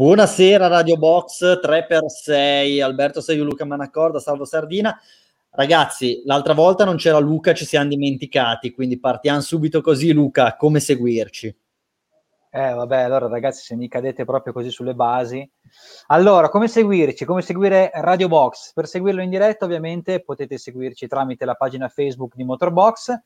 Buonasera Radio Box 3x6, Alberto Seiu, Luca Manaccorda, Salvo Sardina. Ragazzi, l'altra volta non c'era Luca, ci siamo dimenticati, quindi partiamo subito così. Luca, come seguirci? Eh, vabbè, allora ragazzi, se mi cadete proprio così sulle basi. Allora, come seguirci? Come seguire Radio Box? Per seguirlo in diretta, ovviamente, potete seguirci tramite la pagina Facebook di Motorbox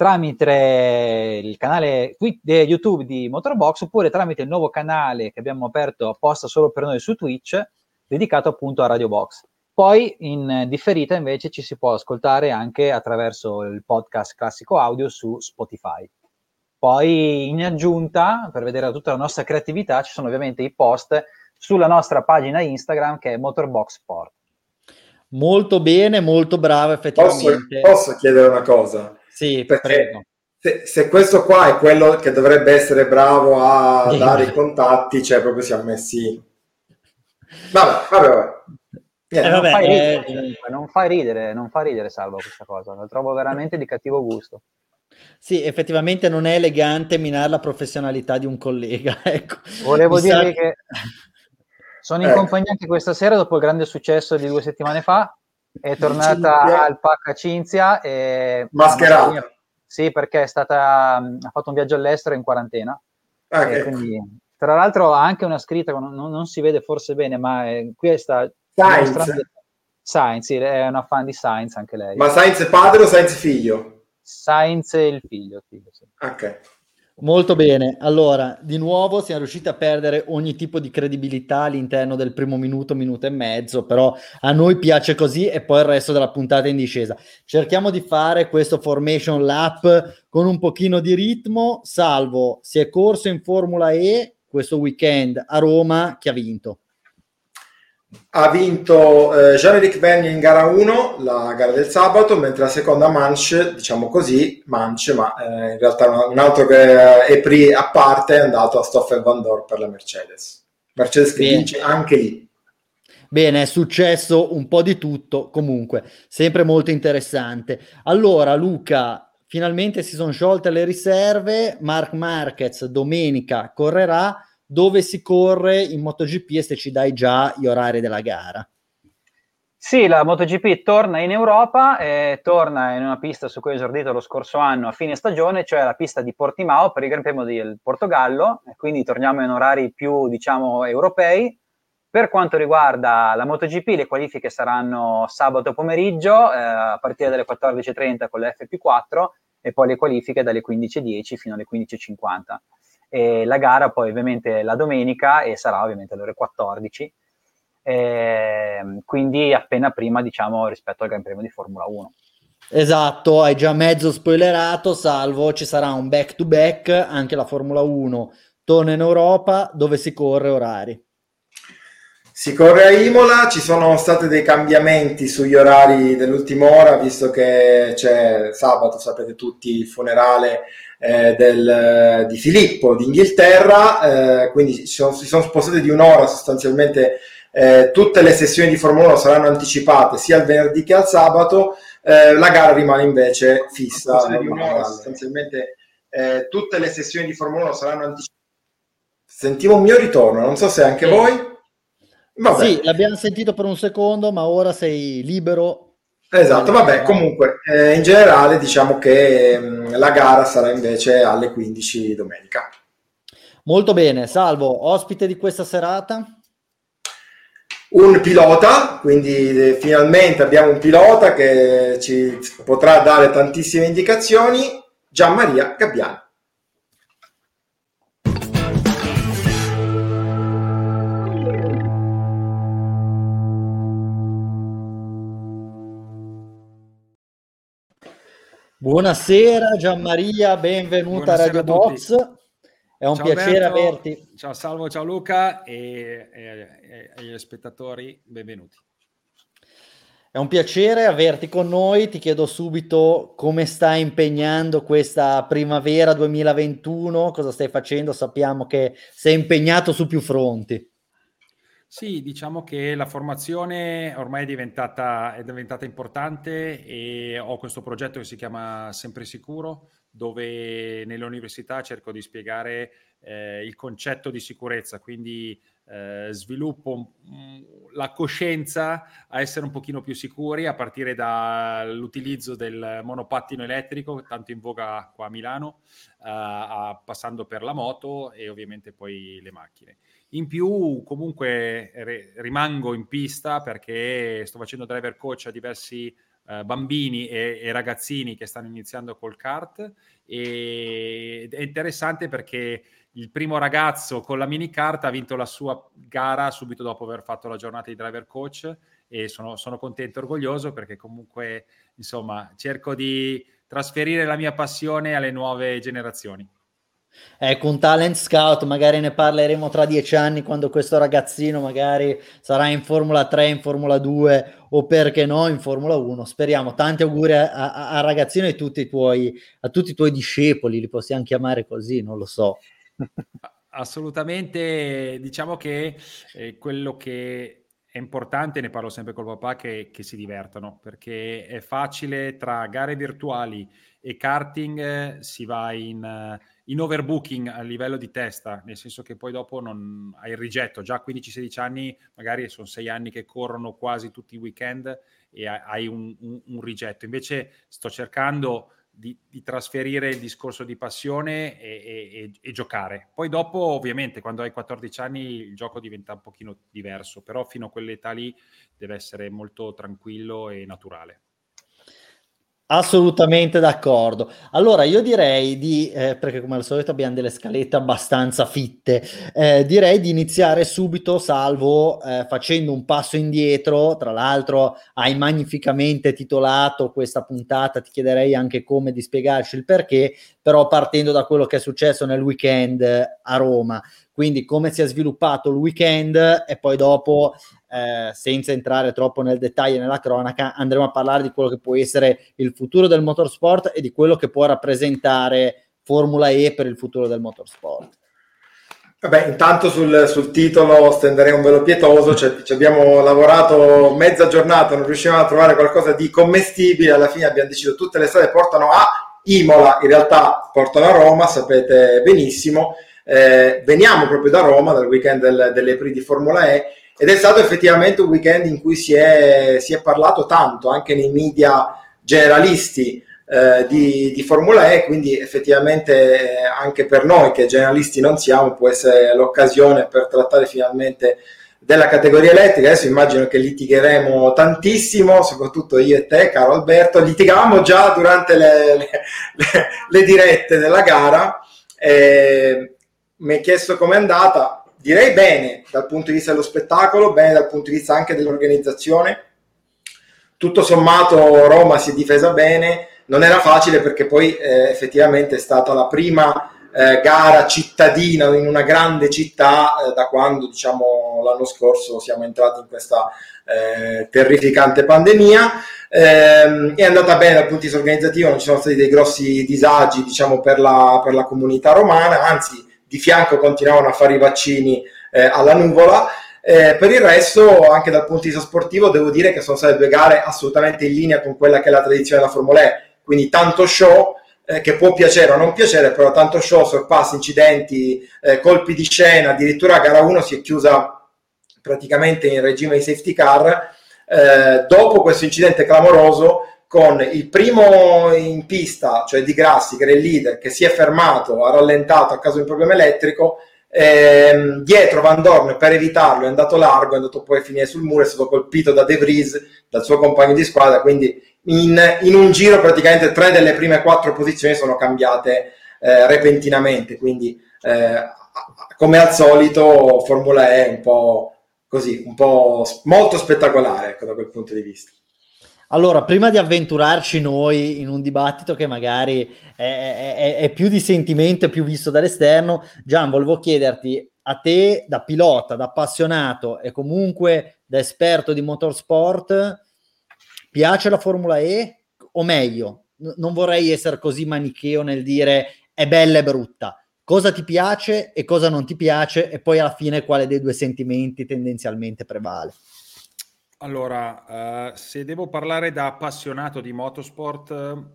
tramite il canale YouTube di Motorbox oppure tramite il nuovo canale che abbiamo aperto apposta solo per noi su Twitch, dedicato appunto a Radio Box. Poi in differita invece ci si può ascoltare anche attraverso il podcast classico audio su Spotify. Poi in aggiunta, per vedere tutta la nostra creatività, ci sono ovviamente i post sulla nostra pagina Instagram che è Motorbox Sport. Molto bene, molto bravo effettivamente. Posso, posso chiedere una cosa? Sì, prego. Se, se, questo qua è quello che dovrebbe essere bravo a dare i contatti, cioè proprio siamo messi... Vabbè, vabbè, vabbè. Niente, eh, vabbè non, fai ridere, eh... non, fai ridere, non fa ridere, Salvo, questa cosa. La trovo veramente di cattivo gusto. Sì, effettivamente non è elegante minare la professionalità di un collega. Ecco. Volevo dire sa... che sono in eh. compagnia anche questa sera dopo il grande successo di due settimane fa è tornata Cinzia. al Pacca Cinzia. E, Mascherata. Sì, perché è stata, ha fatto un viaggio all'estero in quarantena. Ah, quindi, tra l'altro ha anche una scritta, non, non si vede forse bene, ma è, qui sta Science. Science, è una fan di Science anche lei. Ma Science padre o Science figlio? Science il figlio. figlio sì. Ok. Molto bene, allora di nuovo siamo riusciti a perdere ogni tipo di credibilità all'interno del primo minuto, minuto e mezzo, però a noi piace così e poi il resto della puntata è in discesa. Cerchiamo di fare questo formation lap con un pochino di ritmo, salvo si è corso in Formula E questo weekend a Roma, chi ha vinto? Ha vinto eh, Jean-Éric Vergne in gara 1, la gara del sabato, mentre la seconda manche, diciamo così, manche, ma eh, in realtà un, un altro che è pri a parte è andato a Stoffel Van Dorn per la Mercedes. Mercedes che Bene. vince anche lì. Bene, è successo un po' di tutto, comunque, sempre molto interessante. Allora, Luca, finalmente si sono sciolte le riserve, Mark Marquez domenica correrà, dove si corre in MotoGP e se ci dai già gli orari della gara. Sì, la MotoGP torna in Europa, e torna in una pista su cui è esordito lo scorso anno a fine stagione, cioè la pista di Portimao per il Gran Premio del Portogallo, quindi torniamo in orari più, diciamo, europei. Per quanto riguarda la MotoGP, le qualifiche saranno sabato pomeriggio eh, a partire dalle 14.30 con l'FP4 e poi le qualifiche dalle 15.10 fino alle 15.50 e la gara poi ovviamente la domenica e sarà ovviamente alle ore 14, eh, quindi appena prima diciamo rispetto al Gran Premio di Formula 1. Esatto, hai già mezzo spoilerato, salvo ci sarà un back to back, anche la Formula 1 torna in Europa dove si corre orari. Si corre a Imola, ci sono stati dei cambiamenti sugli orari dell'ultima ora, visto che c'è sabato, sapete tutti, il funerale eh, del, di Filippo d'Inghilterra, eh, quindi si sono, si sono spostati di un'ora sostanzialmente. Eh, tutte le sessioni di Formula 1 saranno anticipate sia il venerdì che al sabato, eh, la gara rimane invece fissa. Sostanzialmente eh, tutte le sessioni di Formula 1 saranno anticipate. Sentivo un mio ritorno, non so se anche voi. Vabbè. Sì, l'abbiamo sentito per un secondo, ma ora sei libero Esatto, vabbè, comunque eh, in generale diciamo che mh, mm, la gara sarà invece alle 15 domenica. Molto bene, Salvo, ospite di questa serata? Un pilota, quindi eh, finalmente abbiamo un pilota che ci potrà dare tantissime indicazioni, Gian Maria Gabbiani. Buonasera Gianmaria, benvenuta Buonasera a Radio Box. È un ciao piacere Alberto, averti. Ciao Salvo, ciao Luca e, e, e, agli spettatori, benvenuti. È un piacere averti con noi. Ti chiedo subito come stai impegnando questa primavera 2021, cosa stai facendo? Sappiamo che sei impegnato su più fronti. Sì, diciamo che la formazione ormai è diventata, è diventata importante e ho questo progetto che si chiama Sempre Sicuro, dove nelle università cerco di spiegare eh, il concetto di sicurezza, quindi eh, sviluppo mh, la coscienza a essere un pochino più sicuri a partire dall'utilizzo del monopattino elettrico, tanto in voga qua a Milano, eh, passando per la moto e ovviamente poi le macchine. In più, comunque, re, rimango in pista perché sto facendo driver coach a diversi eh, bambini e, e, ragazzini che stanno iniziando col kart e è interessante perché il primo ragazzo con la mini kart ha vinto la sua gara subito dopo aver fatto la giornata di driver coach e sono, sono contento e orgoglioso perché comunque insomma cerco di trasferire la mia passione alle nuove generazioni. Ecco, un talent scout, magari ne parleremo tra dieci anni quando questo ragazzino magari sarà in Formula 3, in Formula 2 o perché no in Formula 1. Speriamo. Tanti auguri a, a, a ragazzino e tutti tuoi, a tutti i tuoi discepoli, li possiamo chiamare così, non lo so. Assolutamente, diciamo che eh, quello che è importante, ne parlo sempre col papà, che, che si divertano, perché è facile tra gare virtuali e karting eh, si va in in overbooking a livello di testa, nel senso che poi dopo non hai il rigetto, già a 15-16 anni, magari sono 6 anni che corrono quasi tutti i weekend e hai un, un, un rigetto. Invece sto cercando di, di, trasferire il discorso di passione e, e, e, giocare. Poi dopo, ovviamente, quando hai 14 anni il gioco diventa un pochino diverso, però fino a quell'età lì deve essere molto tranquillo e naturale. Assolutamente d'accordo. Allora io direi di, eh, perché come al solito abbiamo delle scalette abbastanza fitte, eh, direi di iniziare subito, salvo eh, facendo un passo indietro. Tra l'altro hai magnificamente titolato questa puntata, ti chiederei anche come di spiegarci il perché, però partendo da quello che è successo nel weekend a Roma. Quindi come si è sviluppato il weekend e poi dopo eh, senza entrare troppo nel dettaglio nella cronaca, andremo a parlare di quello che può essere il futuro del motorsport e di quello che può rappresentare Formula E per il futuro del motorsport. Vabbè, intanto sul, sul titolo stenderei un velo pietoso, cioè, ci abbiamo lavorato mezza giornata, non riuscivamo a trovare qualcosa di commestibile, alla fine abbiamo deciso tutte le strade portano a Imola, in realtà portano a Roma, sapete benissimo, eh, veniamo proprio da Roma, dal weekend del, delle Prix di Formula E, ed è stato effettivamente un weekend in cui si è, si è parlato tanto anche nei media generalisti eh, di, di, Formula E, quindi effettivamente eh, anche per noi che generalisti non siamo può essere l'occasione per trattare finalmente della categoria elettrica. Adesso immagino che litigheremo tantissimo, soprattutto io e te, caro Alberto. Litigavamo già durante le, le, le, dirette della gara. Eh, mi hai chiesto com'è andata direi bene dal punto di vista dello spettacolo, bene dal punto di vista anche dell'organizzazione. Tutto sommato Roma si è difesa bene, non era facile perché poi eh, effettivamente è stata la prima eh, gara cittadina in una grande città eh, da quando diciamo l'anno scorso siamo entrati in questa eh, terrificante pandemia. Ehm, è andata bene dal punto di vista organizzativo, non ci sono stati dei grossi disagi diciamo per la, per la comunità romana, anzi di fianco continuavano a fare i vaccini eh, alla nuvola. Eh, per il resto, anche dal punto di vista sportivo, devo dire che sono state due gare assolutamente in linea con quella che è la tradizione della Formula E, quindi tanto show eh, che può piacere o non piacere, però tanto show, sorpassi, incidenti, eh, colpi di scena, addirittura a gara 1 si è chiusa praticamente in regime di safety car. Eh, dopo questo incidente clamoroso, con il primo in pista, cioè Di Grassi, che era il leader, che si è fermato, ha rallentato a causa di un problema elettrico, ehm, dietro Van Dorn per evitarlo è andato largo, è andato poi a finire sul muro, è stato colpito da De Vries, dal suo compagno di squadra, quindi in, in un giro praticamente tre delle prime quattro posizioni sono cambiate eh, repentinamente, quindi eh, come al solito Formula E è un po' così, un po' molto spettacolare ecco, da quel punto di vista. Allora, prima di avventurarci noi in un dibattito che magari è, è, è più di sentimento, più visto dall'esterno, Gian, volevo chiederti a te, da pilota, da appassionato e comunque da esperto di motorsport, piace la Formula E o meglio, n- non vorrei essere così manicheo nel dire è bella e brutta. cosa ti piace e cosa non ti piace e poi alla fine quale dei due sentimenti tendenzialmente prevale. Allora, uh, se devo parlare da appassionato di motorsport,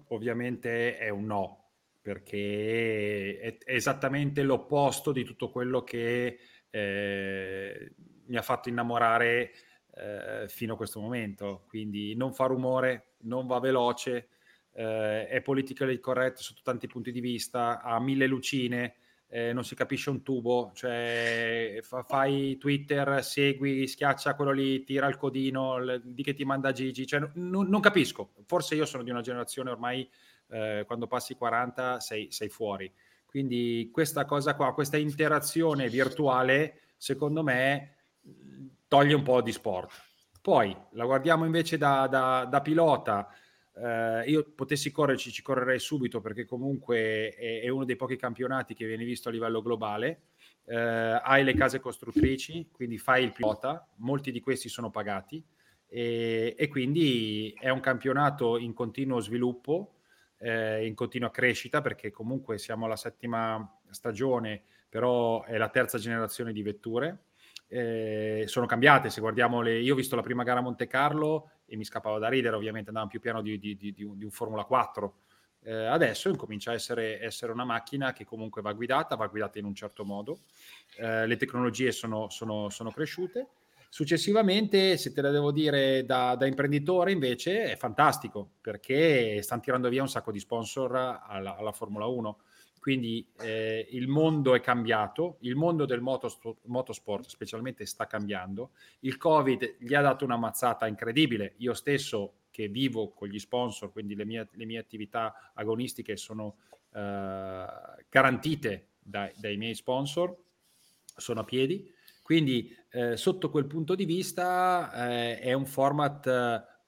ovviamente è un no, perché è, è esattamente l'opposto di tutto quello che eh, mi ha fatto innamorare eh, fino a questo momento. Quindi non fa rumore, non va veloce, eh, è politically correct sotto tanti punti di vista, ha mille lucine, eh, non si capisce un tubo, cioè fa, fai Twitter, segui, schiaccia quello lì, tira il codino, l- di che ti manda Gigi, cioè, n- non capisco, forse io sono di una generazione ormai eh, quando passi 40 sei, sei fuori, quindi questa cosa qua, questa interazione virtuale, secondo me toglie un po' di sport. Poi la guardiamo invece da, da, da pilota, Uh, io potessi correrci, ci correrei subito perché comunque è, è, uno dei pochi campionati che viene visto a livello globale. Uh, hai le case costruttrici, quindi fai il pilota, molti di questi sono pagati e, e quindi è un campionato in continuo sviluppo, eh, in continua crescita perché comunque siamo alla settima stagione, però è la terza generazione di vetture. Eh, sono cambiate, se guardiamo le... Io ho visto la prima gara a Monte Carlo, e mi scappava da ridere, ovviamente andava più piano di, di, di, di un, un, Formula 4. Eh, adesso incomincia a essere, essere, una macchina che comunque va guidata, va guidata in un certo modo, eh, le tecnologie sono, sono, sono, cresciute. Successivamente, se te la devo dire da, da, imprenditore, invece è fantastico perché stanno tirando via un sacco di sponsor alla, alla Formula 1 quindi eh, il mondo è cambiato, il mondo del motosport, motosport, specialmente sta cambiando. Il Covid gli ha dato una mazzata incredibile. Io stesso che vivo con gli sponsor, quindi le mie, le mie attività agonistiche sono eh, garantite dai, dai, miei sponsor, sono a piedi. Quindi eh, sotto quel punto di vista eh, è un format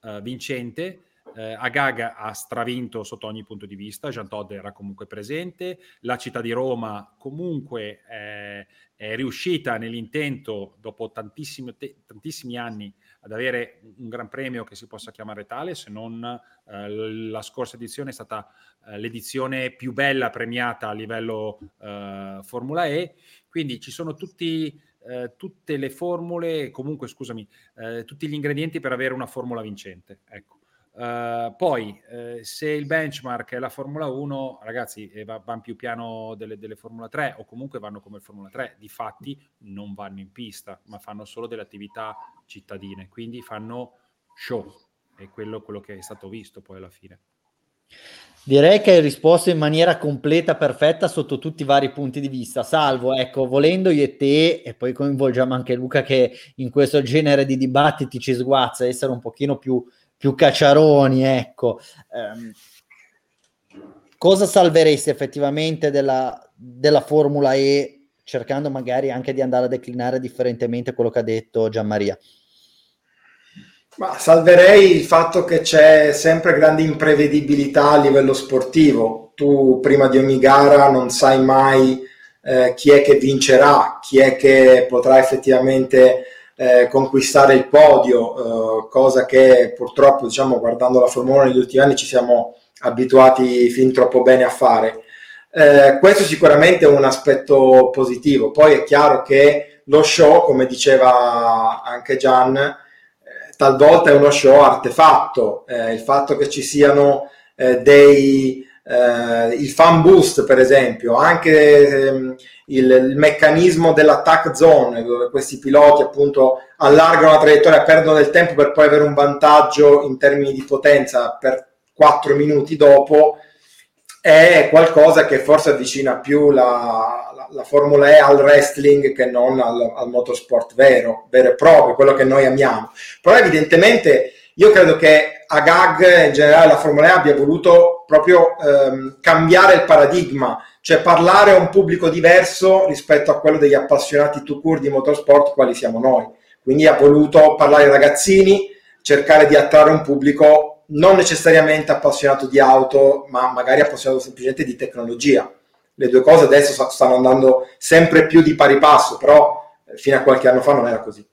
eh, vincente eh, Agag ha stravinto sotto ogni punto di vista, Jean Todd era comunque presente, la città di Roma comunque eh, è riuscita nell'intento, dopo tantissimi, te, tantissimi, anni, ad avere un gran premio che si possa chiamare tale, se non eh, la scorsa edizione è stata eh, l'edizione più bella premiata a livello eh, Formula E, quindi ci sono tutti... Eh, tutte le formule, comunque scusami, eh, tutti gli ingredienti per avere una formula vincente. Ecco. Uh, poi, uh, se il benchmark è la Formula 1, ragazzi, eh, va, vanno più piano delle, delle, Formula 3 o comunque vanno come Formula 3, di fatti non vanno in pista, ma fanno solo delle attività cittadine, quindi fanno show, è quello, quello che è stato visto poi alla fine. Direi che hai risposto in maniera completa, perfetta sotto tutti i vari punti di vista, salvo, ecco, volendo io e te, e poi coinvolgiamo anche Luca che in questo genere di dibattiti ci sguazza, essere un pochino più più cacciaroni, ecco. Um, cosa salveresti effettivamente della, della Formula E, cercando magari anche di andare a declinare differentemente quello che ha detto Gianmaria? Ma salverei il fatto che c'è sempre grande imprevedibilità a livello sportivo. Tu prima di ogni gara non sai mai eh, chi è che vincerà, chi è che potrà effettivamente eh, conquistare il podio, eh, cosa che purtroppo, diciamo, guardando la Formula 1 negli ultimi anni ci siamo abituati fin troppo bene a fare. Eh, questo sicuramente è un aspetto positivo. Poi è chiaro che lo show, come diceva anche Gian, eh, talvolta è uno show artefatto. Eh, il fatto che ci siano eh, dei eh, il fan boost per esempio, anche ehm, il, il, meccanismo dell'attack zone dove questi piloti appunto allargano la traiettoria, perdono del tempo per poi avere un vantaggio in termini di potenza per 4 minuti dopo, è qualcosa che forse avvicina più la, la, la Formula E al wrestling che non al, al motorsport vero, vero e proprio, quello che noi amiamo. Però evidentemente io credo che a GAG in generale la Formula E abbia voluto proprio ehm, cambiare il paradigma, cioè parlare a un pubblico diverso rispetto a quello degli appassionati to cure di motorsport quali siamo noi. Quindi ha voluto parlare ai ragazzini, cercare di attrarre un pubblico non necessariamente appassionato di auto, ma magari appassionato semplicemente di tecnologia. Le due cose adesso stanno andando sempre più di pari passo, però eh, fino a qualche anno fa non era così.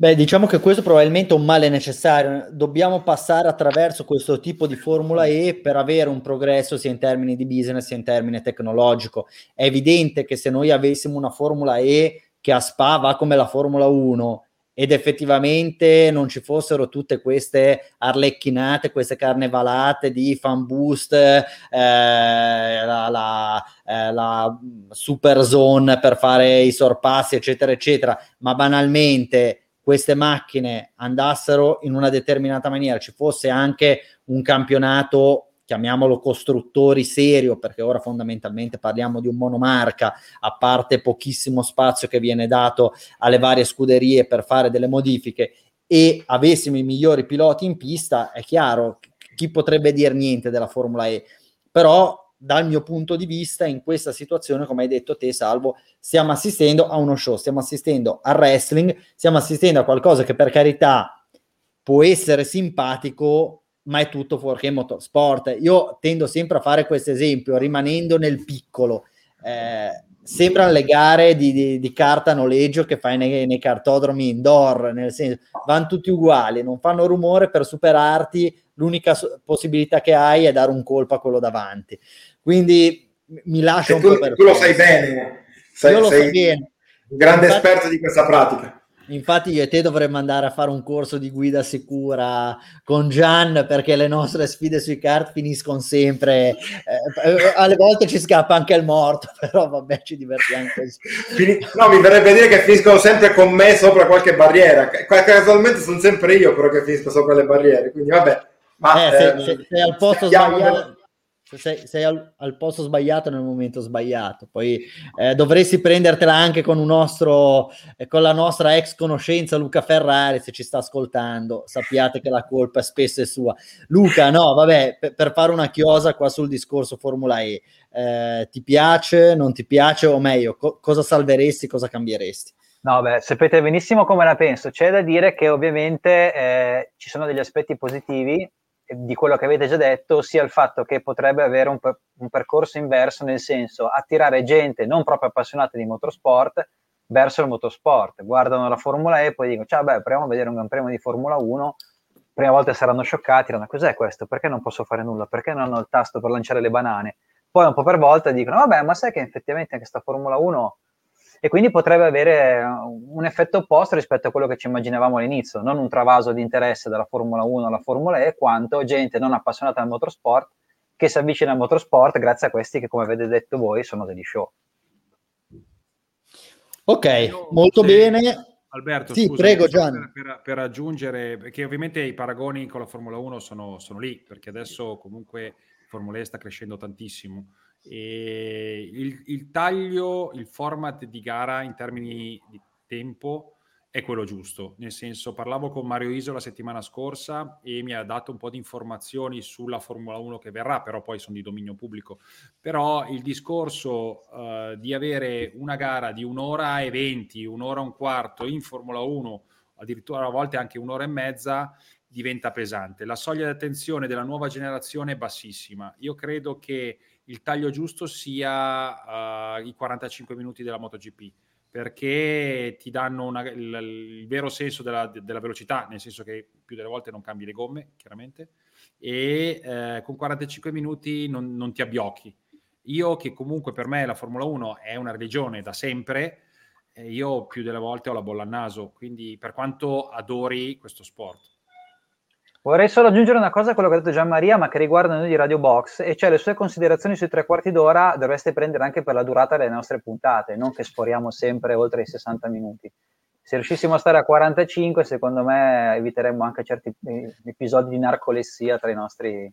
Beh, diciamo che questo probabilmente è un male necessario. Dobbiamo passare attraverso questo tipo di Formula E per avere un progresso sia in termini di business sia in termini tecnologico. È evidente che se noi avessimo una Formula E che a Spa va come la Formula 1 ed effettivamente non ci fossero tutte queste arlecchinate, queste carnevalate di fan boost, eh, la, la, eh, la super zone per fare i sorpassi, eccetera, eccetera, ma banalmente queste macchine andassero in una determinata maniera, ci fosse anche un campionato chiamiamolo costruttori serio, perché ora fondamentalmente parliamo di un monomarca, a parte pochissimo spazio che viene dato alle varie scuderie per fare delle modifiche e avessimo i migliori piloti in pista, è chiaro, chi potrebbe dire niente della Formula E, però dal mio punto di vista, in questa situazione, come hai detto te, Salvo, stiamo assistendo a uno show, stiamo assistendo al wrestling, stiamo assistendo a qualcosa che per carità può essere simpatico, ma è tutto fuorché motorsport. Io tendo sempre a fare questo esempio, rimanendo nel piccolo. Eh, sembrano le gare di, di, di, carta noleggio che fai nei, nei, cartodromi indoor, nel senso, vanno tutti uguali, non fanno rumore per superarti, l'unica possibilità che hai è dare un colpo a quello davanti. Quindi mi lascio un tu, po' per Tu lo sai bene, sei, io lo sei so bene. un grande infatti, esperto di questa pratica. Infatti io e te dovremmo andare a fare un corso di guida sicura con Gian perché le nostre sfide sui kart finiscono sempre, eh, eh alle volte ci scappa anche il morto, però vabbè ci divertiamo così. No, mi verrebbe dire che finiscono sempre con me sopra qualche barriera, casualmente sono sempre io però che finisco sopra le barriere, quindi vabbè. Ma, eh, se, se, se al posto sbagliato sei, sei al, al, posto sbagliato nel momento sbagliato. Poi eh, dovresti prendertela anche con un nostro, eh, con la nostra ex conoscenza Luca Ferrari, se ci sta ascoltando, sappiate che la colpa spesso è sua. Luca, no, vabbè, per, per fare una chiosa qua sul discorso Formula E, eh, ti piace, non ti piace, o meglio, co- cosa salveresti, cosa cambieresti? No, beh, sapete benissimo come la penso. C'è da dire che ovviamente eh, ci sono degli aspetti positivi di quello che avete già detto, sia il fatto che potrebbe avere un, per, un, percorso inverso, nel senso attirare gente non proprio appassionata di motorsport verso il motorsport. Guardano la Formula E e poi dicono, ciao, beh, proviamo a vedere un Gran Premio di Formula 1. Prima volta saranno scioccati, diranno, cos'è questo? Perché non posso fare nulla? Perché non hanno il tasto per lanciare le banane? Poi un po' per volta dicono, vabbè, ma sai che effettivamente anche questa Formula 1 e quindi potrebbe avere un effetto opposto rispetto a quello che ci immaginavamo all'inizio, non un travaso di interesse dalla Formula 1 alla Formula E, quanto gente non appassionata al motorsport che si avvicina al motorsport grazie a questi che, come avete detto voi, sono degli show. Ok, Io, molto se, bene. Alberto, sì, scusa, prego Gian. Per, per, aggiungere, perché ovviamente i paragoni con la Formula 1 sono, sono lì, perché adesso comunque Formula E sta crescendo tantissimo il, il, taglio, il format di gara in termini di tempo è quello giusto, nel senso parlavo con Mario Iso la settimana scorsa e mi ha dato un po' di informazioni sulla Formula 1 che verrà, però poi sono di dominio pubblico, però il discorso uh, di avere una gara di un'ora e venti, un'ora e un quarto in Formula 1, addirittura a volte anche un'ora e mezza, diventa pesante. La soglia di attenzione della nuova generazione è bassissima. Io credo che il taglio giusto sia uh, i 45 minuti della MotoGP perché ti danno una, il, il, vero senso della, della, velocità, nel senso che più delle volte non cambi le gomme, chiaramente, e eh, con 45 minuti non, non, ti abbiocchi. Io che comunque per me la Formula 1 è una religione da sempre, eh, io più delle volte ho la bolla al naso, quindi per quanto adori questo sport. Vorrei solo aggiungere una cosa a quello che ha detto Gian Maria, ma che riguarda noi di Radio Box, e cioè le sue considerazioni sui tre quarti d'ora dovreste prendere anche per la durata delle nostre puntate, non che sforiamo sempre oltre i 60 minuti. Se riuscissimo a stare a 45, secondo me eviteremmo anche certi episodi di narcolessia tra i nostri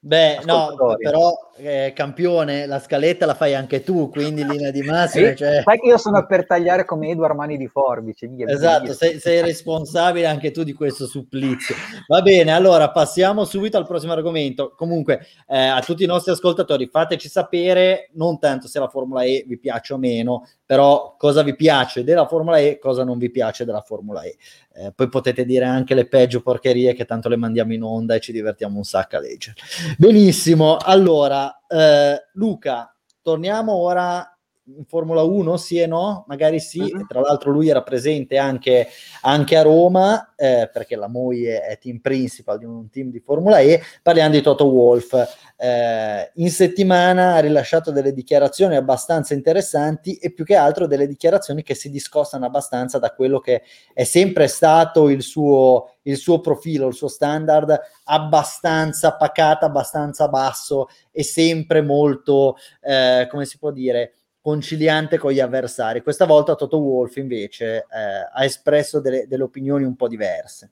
Beh, no, però eh, campione, la scaletta la fai anche tu, quindi linea di massima. Cioè... Sai che io sono per tagliare come Edward Mani di Forbice. Via, esatto, via. Sei, sei, responsabile anche tu di questo supplizio. Va bene, allora passiamo subito al prossimo argomento. Comunque, eh, a tutti i nostri ascoltatori, fateci sapere non tanto se la Formula E vi piace o meno, però cosa vi piace della Formula E, cosa non vi piace della Formula E. Eh, poi potete dire anche le peggio porcherie che tanto le mandiamo in onda e ci divertiamo un sacco a leggere. Benissimo, allora eh, Luca, torniamo ora in Formula 1 sì e no, magari sì, uh-huh. tra l'altro lui era presente anche, anche a Roma, eh, perché la moglie è team principal di un team di Formula E, parliamo di Toto Wolf. Eh, in settimana ha rilasciato delle dichiarazioni abbastanza interessanti e più che altro delle dichiarazioni che si discostano abbastanza da quello che è sempre stato il suo, il suo profilo, il suo standard abbastanza pacato, abbastanza basso e sempre molto, eh, come si può dire, conciliante con gli avversari. Questa volta Toto Wolf invece eh, ha espresso delle, delle, opinioni un po' diverse.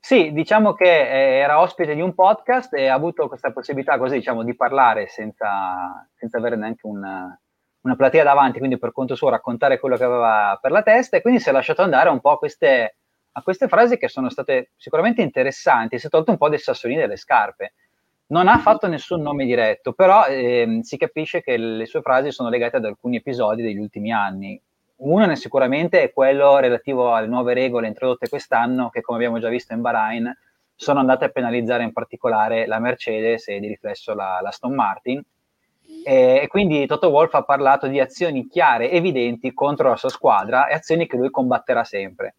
Sì, diciamo che eh, era ospite di un podcast e ha avuto questa possibilità così, diciamo, di parlare senza, senza avere neanche una, una platea davanti, quindi per conto suo raccontare quello che aveva per la testa e quindi si è lasciato andare un po' a queste, a queste frasi che sono state sicuramente interessanti, si è tolto un po' dei sassolini delle scarpe non ha fatto nessun nome diretto, però ehm, si capisce che le sue frasi sono legate ad alcuni episodi degli ultimi anni. Uno sicuramente è quello relativo alle nuove regole introdotte quest'anno, che come abbiamo già visto in Bahrain, sono andate a penalizzare in particolare la Mercedes e di riflesso la, la Aston Martin. E, e quindi Toto Wolff ha parlato di azioni chiare, evidenti contro la sua squadra e azioni che lui combatterà sempre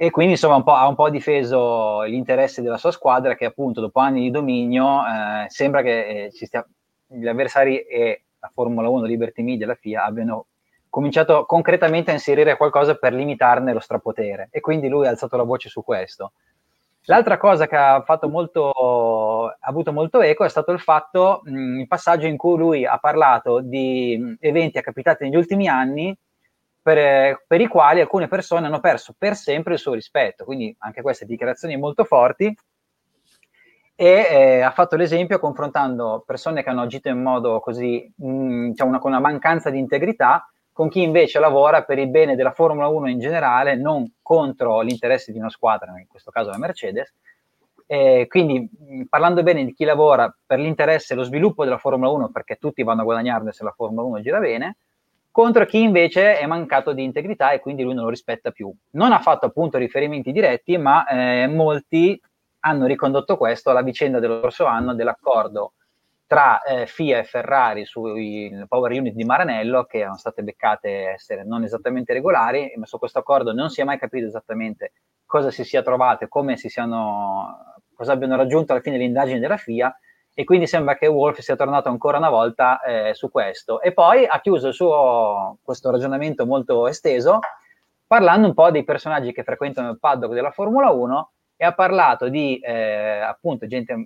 e quindi insomma un ha un po' difeso gli interessi della sua squadra che appunto dopo anni di dominio eh, sembra che eh, stia, gli avversari e la Formula 1, Liberty Media la FIA abbiano cominciato concretamente a inserire qualcosa per limitarne lo strapotere e quindi lui ha alzato la voce su questo. L'altra cosa che ha, molto, ha avuto molto eco è stato il fatto, mh, il passaggio in cui lui ha parlato di eventi capitati negli ultimi anni per, per, i quali alcune persone hanno perso per sempre il suo rispetto. Quindi anche queste dichiarazioni molto forti. E eh, ha fatto l'esempio confrontando persone che hanno agito in modo così, mh, mm, diciamo una, con una mancanza di integrità, con chi invece lavora per il bene della Formula 1 in generale, non contro l'interesse di una squadra, in questo caso la Mercedes. Eh, quindi parlando bene di chi lavora per l'interesse e lo sviluppo della Formula 1, perché tutti vanno a guadagnarne se la Formula 1 gira bene, contro chi invece è mancato di integrità e quindi lui non lo rispetta più. Non ha fatto appunto riferimenti diretti, ma eh, molti hanno ricondotto questo alla vicenda dello scorso anno dell'accordo tra eh, FIA e Ferrari sui power unit di Maranello che erano state beccate essere non esattamente regolari, ma su questo accordo non si è mai capito esattamente cosa si sia trovato e come si siano, cosa abbiano raggiunto alla fine le indagini della FIA e quindi sembra che Wolf sia tornato ancora una volta eh, su questo. E poi ha chiuso suo, questo ragionamento molto esteso parlando un po' dei personaggi che frequentano il paddock della Formula 1 e ha parlato di eh, appunto gente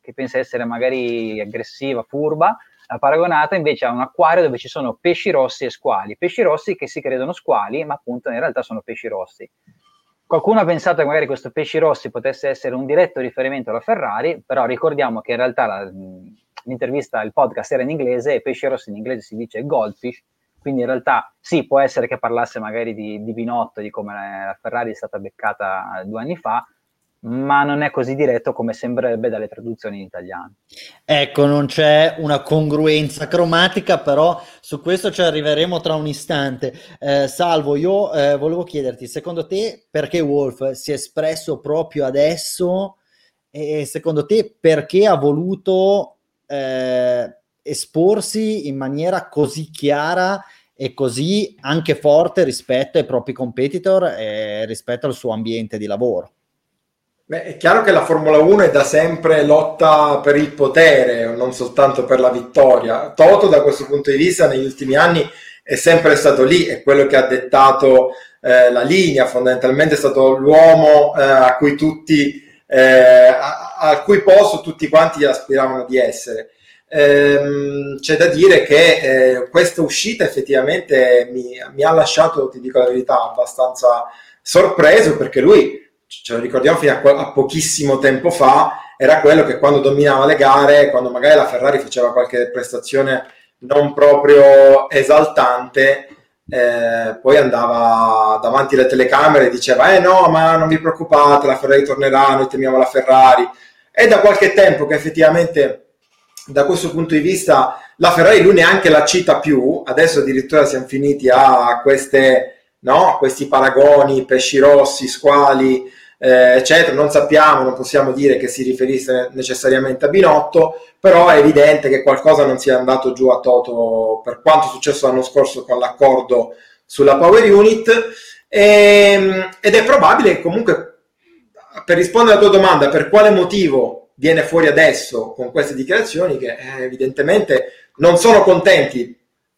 che pensa essere magari aggressiva, furba, ha paragonata invece a un acquario dove ci sono pesci rossi e squali, pesci rossi che si credono squali, ma appunto in realtà sono pesci rossi. Qualcuno ha pensato che magari questo Pesci Rossi potesse essere un diretto riferimento alla Ferrari, però ricordiamo che in realtà la, l'intervista, il podcast era in inglese e Pesci Rossi in inglese si dice Goldfish, quindi in realtà sì, può essere che parlasse magari di, di Binotto, di come la Ferrari è stata beccata due anni fa, ma non è così diretto come sembrerebbe dalle traduzioni in italiano. Ecco, non c'è una congruenza cromatica, però su questo ci arriveremo tra un istante. Eh, Salvo, io eh, volevo chiederti, secondo te perché Wolf si è espresso proprio adesso e secondo te perché ha voluto eh, esporsi in maniera così chiara e così anche forte rispetto ai propri competitor e rispetto al suo ambiente di lavoro? Beh, è chiaro che la Formula 1 è da sempre lotta per il potere, non soltanto per la vittoria. Toto, da questo punto di vista, negli ultimi anni è sempre stato lì, è quello che ha dettato eh, la linea, fondamentalmente è stato l'uomo eh, a cui tutti, eh, al cui posto tutti quanti aspiravano di essere. Ehm, c'è da dire che eh, questa uscita effettivamente mi, mi ha lasciato, ti dico la verità, abbastanza sorpreso perché lui ce lo ricordiamo fino a, a, pochissimo tempo fa, era quello che quando dominava le gare, quando magari la Ferrari faceva qualche prestazione non proprio esaltante, eh, poi andava davanti alle telecamere e diceva eh no ma non vi preoccupate la Ferrari tornerà noi temiamo la Ferrari. È da qualche tempo che effettivamente da questo punto di vista la Ferrari lui neanche la cita più adesso addirittura siamo finiti a queste no, questi paragoni pesci rossi squali eh, eccetera. Non sappiamo, non possiamo dire che si riferisse necessariamente a Binotto, però è evidente che qualcosa non sia andato giù a Toto per quanto è successo l'anno scorso con l'accordo sulla Power Unit. E, ehm, ed è probabile che comunque, per rispondere alla tua domanda, per quale motivo viene fuori adesso con queste dichiarazioni, che eh, evidentemente non sono contenti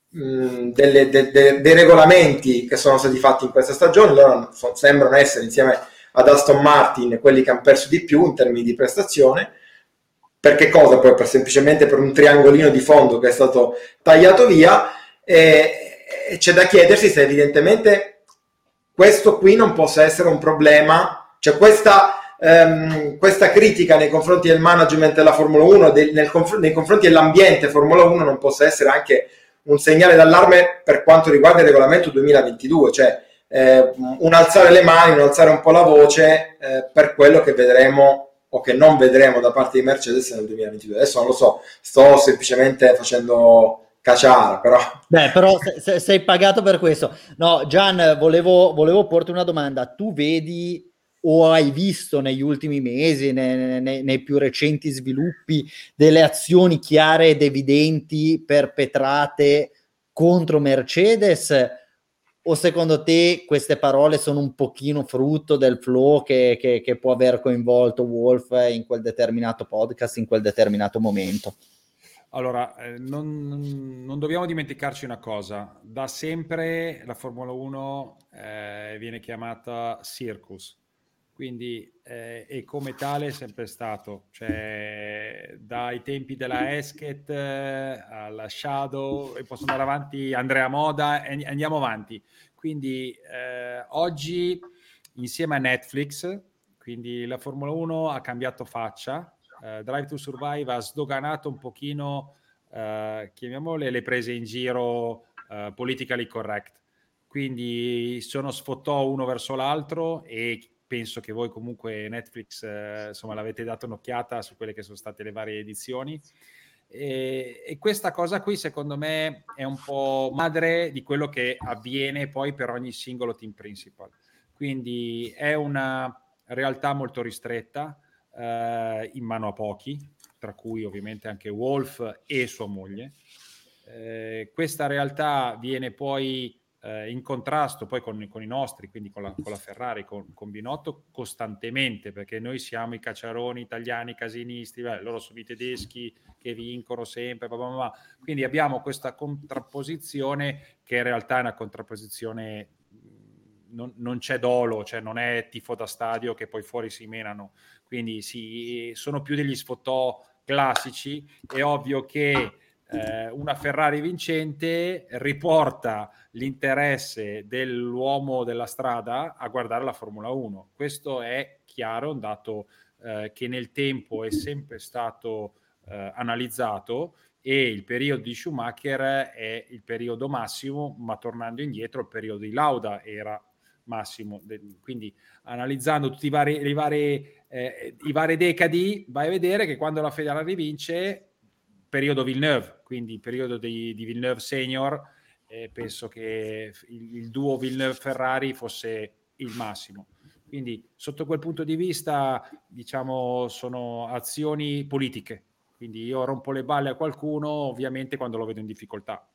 delle, de, de, dei regolamenti che sono stati fatti in questa stagione, loro so, sembrano essere insieme ad Aston Martin quelli che hanno perso di più in termini di prestazione. Perché cosa? Poi per, semplicemente per un triangolino di fondo che è stato tagliato via e, e c'è da chiedersi se evidentemente questo qui non possa essere un problema, cioè questa ehm, questa critica nei confronti del management della Formula 1, del, nel, nei confronti dell'ambiente Formula 1 non possa essere anche un segnale d'allarme per quanto riguarda il regolamento 2022, cioè eh, un alzare le mani, un alzare un po' la voce eh, per quello che vedremo o che non vedremo da parte di Mercedes nel 2022. Adesso non lo so, sto semplicemente facendo caciara, però... Beh, però se, sei pagato per questo. No, Gian, volevo, volevo porti una domanda. Tu vedi o hai visto negli ultimi mesi, nei, nei, nei, più recenti sviluppi, delle azioni chiare ed evidenti perpetrate contro Mercedes? O secondo te queste parole sono un pochino frutto del flow che, che, che può aver coinvolto Wolf in quel determinato podcast, in quel determinato momento? Allora, eh, non, non, dobbiamo dimenticarci una cosa, da sempre la Formula 1 eh, viene chiamata circus, quindi eh, e come tale è sempre stato, cioè dai tempi della Esket eh, alla Shadow e posso andare avanti Andrea Moda e andiamo avanti. Quindi eh, oggi insieme a Netflix, quindi la Formula 1 ha cambiato faccia, eh, Drive to Survive ha sdoganato un pochino, eh, chiamiamole le prese in giro politically correct. Quindi sono sfottò uno verso l'altro e penso che voi comunque Netflix eh, insomma l'avete dato un'occhiata su quelle che sono state le varie edizioni. E, e, questa cosa qui secondo me è un po' madre di quello che avviene poi per ogni singolo team principal. Quindi è una realtà molto ristretta eh, in mano a pochi tra cui ovviamente anche Wolf e sua moglie. Eh, questa realtà viene poi eh, in contrasto poi con, con, i nostri, quindi con la, con la Ferrari, con, con, Binotto, costantemente, perché noi siamo i cacciaroni italiani casinisti, beh, loro sono i tedeschi che vincono sempre, blah blah blah. quindi abbiamo questa contrapposizione che in realtà è una contrapposizione non, non, c'è dolo, cioè non è tifo da stadio che poi fuori si menano, quindi sì, sono più degli sfottò classici. È ovvio che eh, una Ferrari vincente riporta l'interesse dell'uomo della strada a guardare la Formula 1. Questo è chiaro, un dato eh, che nel tempo è sempre stato eh, analizzato e il periodo di Schumacher è il periodo massimo, ma tornando indietro il periodo di Lauda era massimo. Quindi analizzando tutti i vari, i vari, eh, i vari decadi, vai a vedere che quando la Ferrari vince periodo Villeneuve, quindi il periodo di, di Villeneuve senior, eh, penso che il, il duo Villeneuve-Ferrari fosse il massimo. Quindi sotto quel punto di vista, diciamo, sono azioni politiche. Quindi io rompo le balle a qualcuno, ovviamente, quando lo vedo in difficoltà.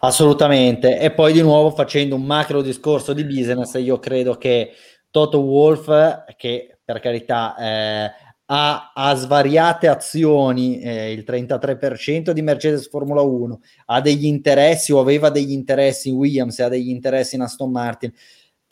Assolutamente. E poi di nuovo facendo un macro discorso di business, io credo che Toto Wolf, che per carità eh, ha, ha svariate azioni, eh, il 33% di Mercedes Formula 1, ha degli interessi o aveva degli interessi in Williams e ha degli interessi in Aston Martin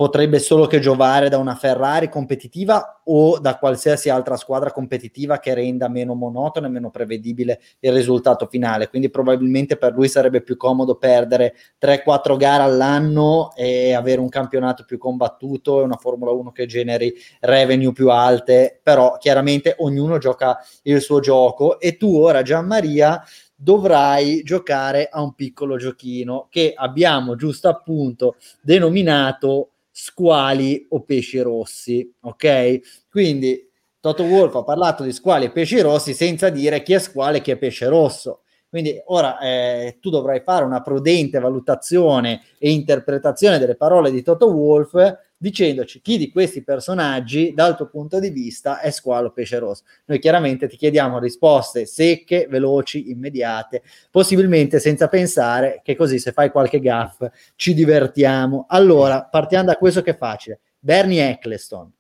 potrebbe solo che giovare da una Ferrari competitiva o da qualsiasi altra squadra competitiva che renda meno monotono e meno prevedibile il risultato finale. Quindi probabilmente per lui sarebbe più comodo perdere 3-4 gare all'anno e avere un campionato più combattuto e una Formula 1 che generi revenue più alte, però chiaramente ognuno gioca il suo gioco e tu ora Gianmaria dovrai giocare a un piccolo giochino che abbiamo giusto appunto denominato squali o pesci rossi, ok? Quindi Toto Wolf ha parlato di squali e pesci rossi senza dire chi è squale e chi è pesce rosso. Quindi ora eh, tu dovrai fare una prudente valutazione e interpretazione delle parole di Toto Wolf dicendoci chi di questi personaggi dal tuo punto di vista è squalo pesce rosso. Noi chiaramente ti chiediamo risposte secche, veloci, immediate, possibilmente senza pensare che così se fai qualche gaff ci divertiamo. Allora, partiamo da questo che è facile. Bernie Eccleston.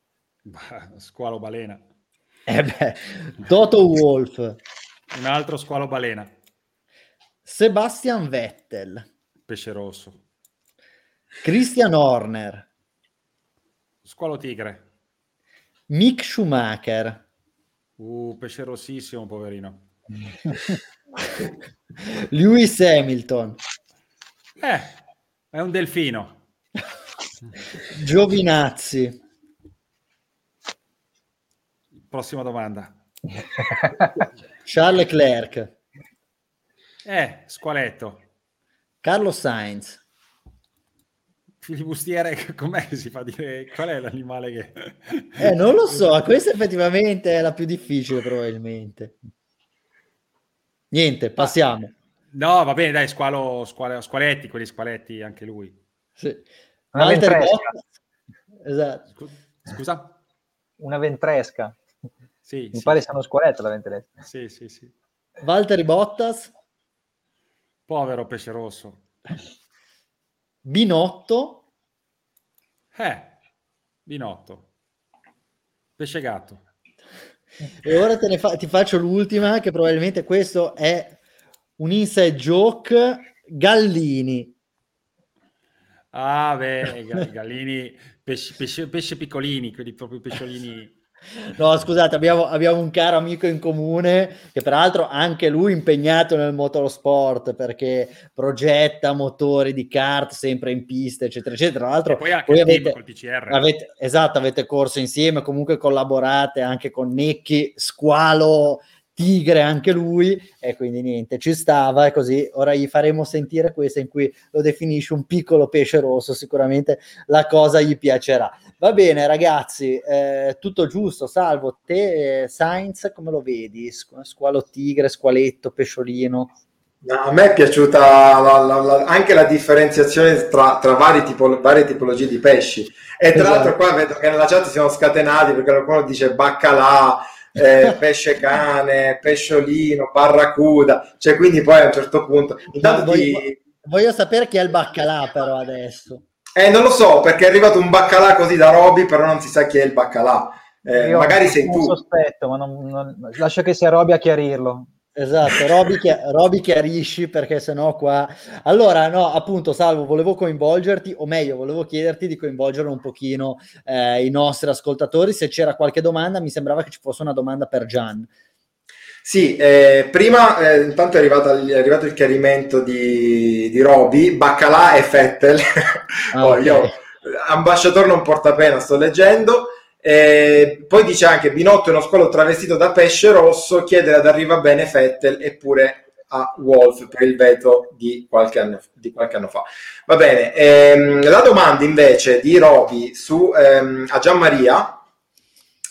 Squalo balena. Eh beh, Toto Wolf. Un altro squalo balena. Sebastian Vettel. Pesce rosso. Christian Horner. Squalo tigre. Mick Schumacher. Uh, pesce rossissimo, poverino. Lewis Hamilton. Eh, è un delfino. Giovinazzi. Prossima domanda. Charles Leclerc. Eh, squaletto. Carlo Sainz. Filibustiere, com'è che si fa dire? Qual è l'animale che... Eh, non lo so, questa effettivamente è la più difficile probabilmente. Niente, passiamo. No, va bene, dai, squalo, squalo, squaletti, quelli squaletti, anche lui. Sì. Una ventresca. Esatto. Scusa? Una ventresca. Sì, Mi sì. pare sia uno squaletto la ventresca. Sì, sì, sì. Valtteri Bottas, Povero pesce rosso. Binotto, Eh, Binotto. Pesce gatto. e ora fa- ti faccio l'ultima, che probabilmente questo è un inside joke, Gallini. Ah, beh, ga- gallini, pesce, pesce- pesce piccolini, quelli proprio pesciolini. No, scusate, abbiamo, abbiamo un caro amico in comune che peraltro anche lui impegnato nel motorsport perché progetta motori di kart sempre in pista, eccetera, eccetera. Tra l'altro, E poi anche avete, col PCR. avete- esatto, avete corso insieme, comunque collaborate anche con Necchi, Squalo, Tigre, anche lui, e quindi niente, ci stava e così. Ora gli faremo sentire questa in cui lo definisce un piccolo pesce rosso, sicuramente la cosa gli piacerà. Va bene, ragazzi, eh, tutto giusto. Salvo te, eh, Sainz, come lo vedi? Squ- Squalo tigre, squaletto, pesciolino. No, a me è piaciuta la- la- la- anche la differenziazione tra, tra vari tipo- varie tipologie di pesci. E tra Esatto. l'altro qua vedo che nella chat si sono scatenati perché qualcuno dice baccalà, eh, pesce cane, pesciolino, barracuda. Cioè, quindi poi a un certo punto... Intanto voglio, ti... voglio sapere chi è il baccalà, però adesso. Eh, non lo so, perché è arrivato un baccalà così da Roby, però non si sa chi è il baccalà. Eh, Io magari ho sei un tu. sospetto, ma non, non- lascio che sia Roby a chiarirlo. Esatto, Roby, chi- Roby chiarisci perché sennò qua... Allora, no, appunto, Salvo, volevo coinvolgerti, o meglio, volevo chiederti di coinvolgere un pochino eh, i nostri ascoltatori. Se c'era qualche domanda, mi sembrava che ci fosse una domanda per Gian. Sì, eh, prima eh, intanto è arrivato, è arrivato il chiarimento di, di Roby, Baccalà e Fettel. Ah, Oh, ok. io, ambasciatore non porta pena, sto leggendo. Eh, poi dice anche Binotto è uno squalo travestito da pesce rosso, chiedere ad arriva bene Fettel eppure a Wolf per il veto di qualche anno, di qualche anno fa. Va bene, ehm, la domanda invece di Roby su, ehm, a Gianmaria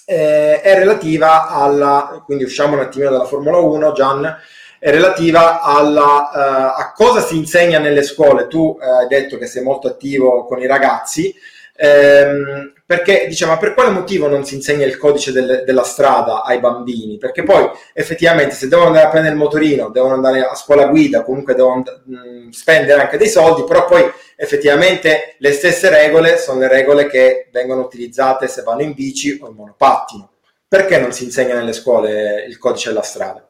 eh, è relativa alla, quindi usciamo un attimino dalla Formula 1, Gian, è relativa alla, eh, a cosa si insegna nelle scuole. Tu eh, hai detto che sei molto attivo con i ragazzi, ehm, perché diciamo, ma per quale motivo non si insegna il codice del- della strada ai bambini? Perché poi effettivamente se devono andare a prendere il motorino, devono andare a scuola guida, comunque devono mh, spendere anche dei soldi, però poi effettivamente le stesse regole sono le regole che vengono utilizzate se vanno in bici o in monopattino. Perché non si insegna nelle scuole il codice della strada?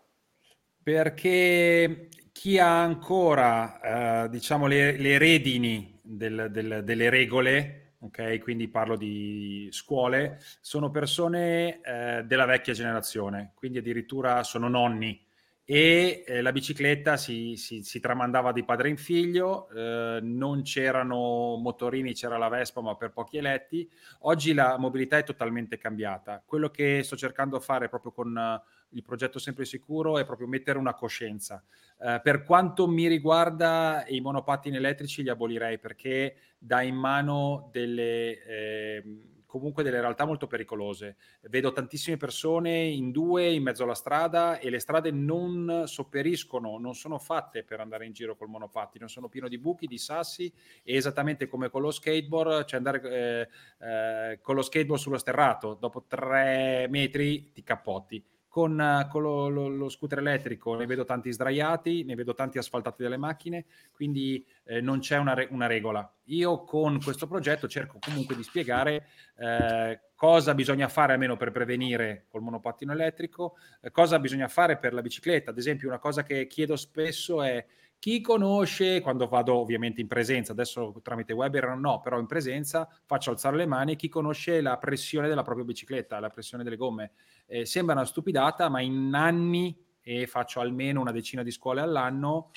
Perché chi ha ancora, eh, diciamo, le, le redini del- del- delle regole, ok? Quindi parlo di scuole, sono persone eh, della vecchia generazione, quindi addirittura sono nonni. E eh, la bicicletta si, si- si tramandava di padre in figlio, eh, non c'erano motorini, c'era la Vespa, ma per pochi eletti. Oggi la mobilità è totalmente cambiata. Quello che sto cercando di fare proprio con il progetto Sempre Sicuro è proprio mettere una coscienza. Eh, per quanto mi riguarda, i monopattini elettrici li abolirei perché dà in mano delle, eh, comunque delle realtà molto pericolose. Vedo tantissime persone in due in mezzo alla strada e le strade non sopperiscono, non sono fatte per andare in giro col monopattino, sono pieno di buchi, di sassi e esattamente come con lo skateboard, cioè andare eh, eh, con lo skateboard sullo sterrato, dopo tre metri ti cappotti con, con lo, lo, lo, scooter elettrico ne vedo tanti sdraiati, ne vedo tanti asfaltati dalle macchine, quindi eh, non c'è una, re- una, regola. Io con questo progetto cerco comunque di spiegare eh, cosa bisogna fare almeno per prevenire col monopattino elettrico, eh, cosa bisogna fare per la bicicletta. Ad esempio, una cosa che chiedo spesso è chi conosce, quando vado ovviamente in presenza, adesso tramite webinar no, però in presenza faccio alzare le mani, chi conosce la pressione della propria bicicletta, la pressione delle gomme. Eh, sembra una stupidata, ma in anni, e faccio almeno una decina di scuole all'anno,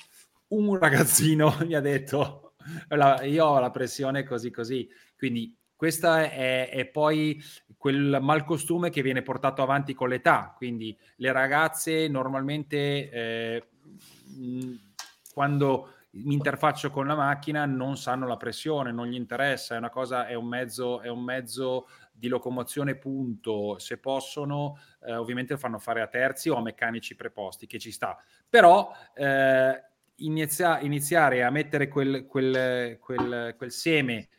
un ragazzino mi ha detto, io ho la pressione così così. Quindi questo è, è, poi quel malcostume che viene portato avanti con l'età. Quindi le ragazze normalmente... Eh, quando mi interfaccio con la macchina non sanno la pressione, non gli interessa, è una cosa, è un mezzo, è un mezzo di locomozione punto, se possono eh, ovviamente lo fanno fare a terzi o a meccanici preposti, che ci sta. Però eh, inizia, iniziare a mettere quel, quel, quel, quel seme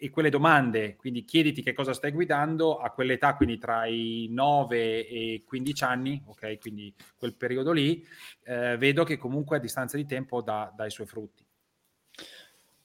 e quelle domande, quindi chiediti che cosa stai guidando a quell'età, quindi tra i 9 e i 15 anni, ok, quindi quel periodo lì, eh, vedo che comunque a distanza di tempo dà, dà i suoi frutti.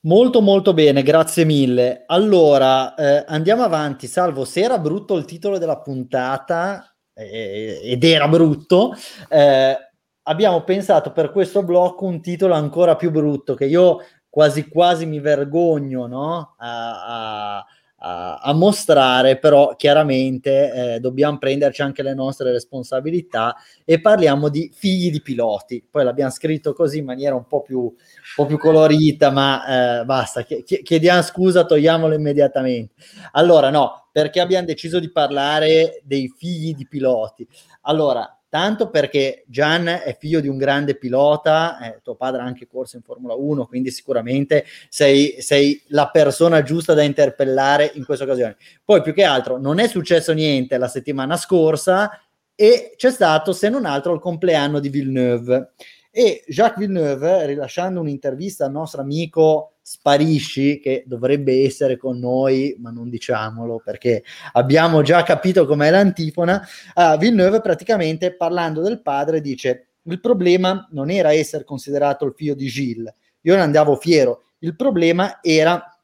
Molto molto bene, grazie mille. Allora, eh, andiamo avanti, salvo se era brutto il titolo della puntata, eh, ed era brutto, eh, abbiamo pensato per questo blocco un titolo ancora più brutto che io quasi quasi mi vergogno no? a, a, a, mostrare, però chiaramente eh, dobbiamo prenderci anche le nostre responsabilità e parliamo di figli di piloti. Poi l'abbiamo scritto così in maniera un po' più, un po più colorita, ma eh, basta, chiediamo scusa, togliamolo immediatamente. Allora, no, perché abbiamo deciso di parlare dei figli di piloti? Allora, tanto perché Gian è figlio di un grande pilota, eh, tuo padre ha anche corso in Formula 1, quindi sicuramente sei, sei, la persona giusta da interpellare in questa occasione. Poi più che altro non è successo niente la settimana scorsa e c'è stato, se non altro, il compleanno di Villeneuve. E Jacques Villeneuve, rilasciando un'intervista al nostro amico Sparisci, che dovrebbe essere con noi, ma non diciamolo perché abbiamo già capito com'è l'antifona, uh, Villeneuve praticamente parlando del padre dice il problema non era essere considerato il figlio di Gilles, io ne andavo fiero, il problema era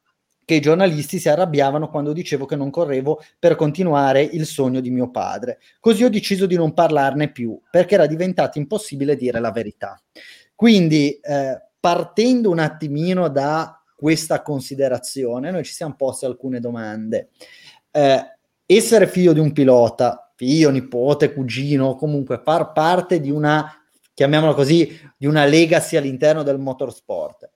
che i giornalisti si arrabbiavano quando dicevo che non correvo per continuare il sogno di mio padre. Così ho deciso di non parlarne più, perché era diventato impossibile dire la verità. Quindi, eh, partendo un attimino da questa considerazione, noi ci siamo posti alcune domande. Eh, essere figlio di un pilota, figlio, nipote, cugino, comunque far parte di una, chiamiamola così, di una legacy all'interno del motorsport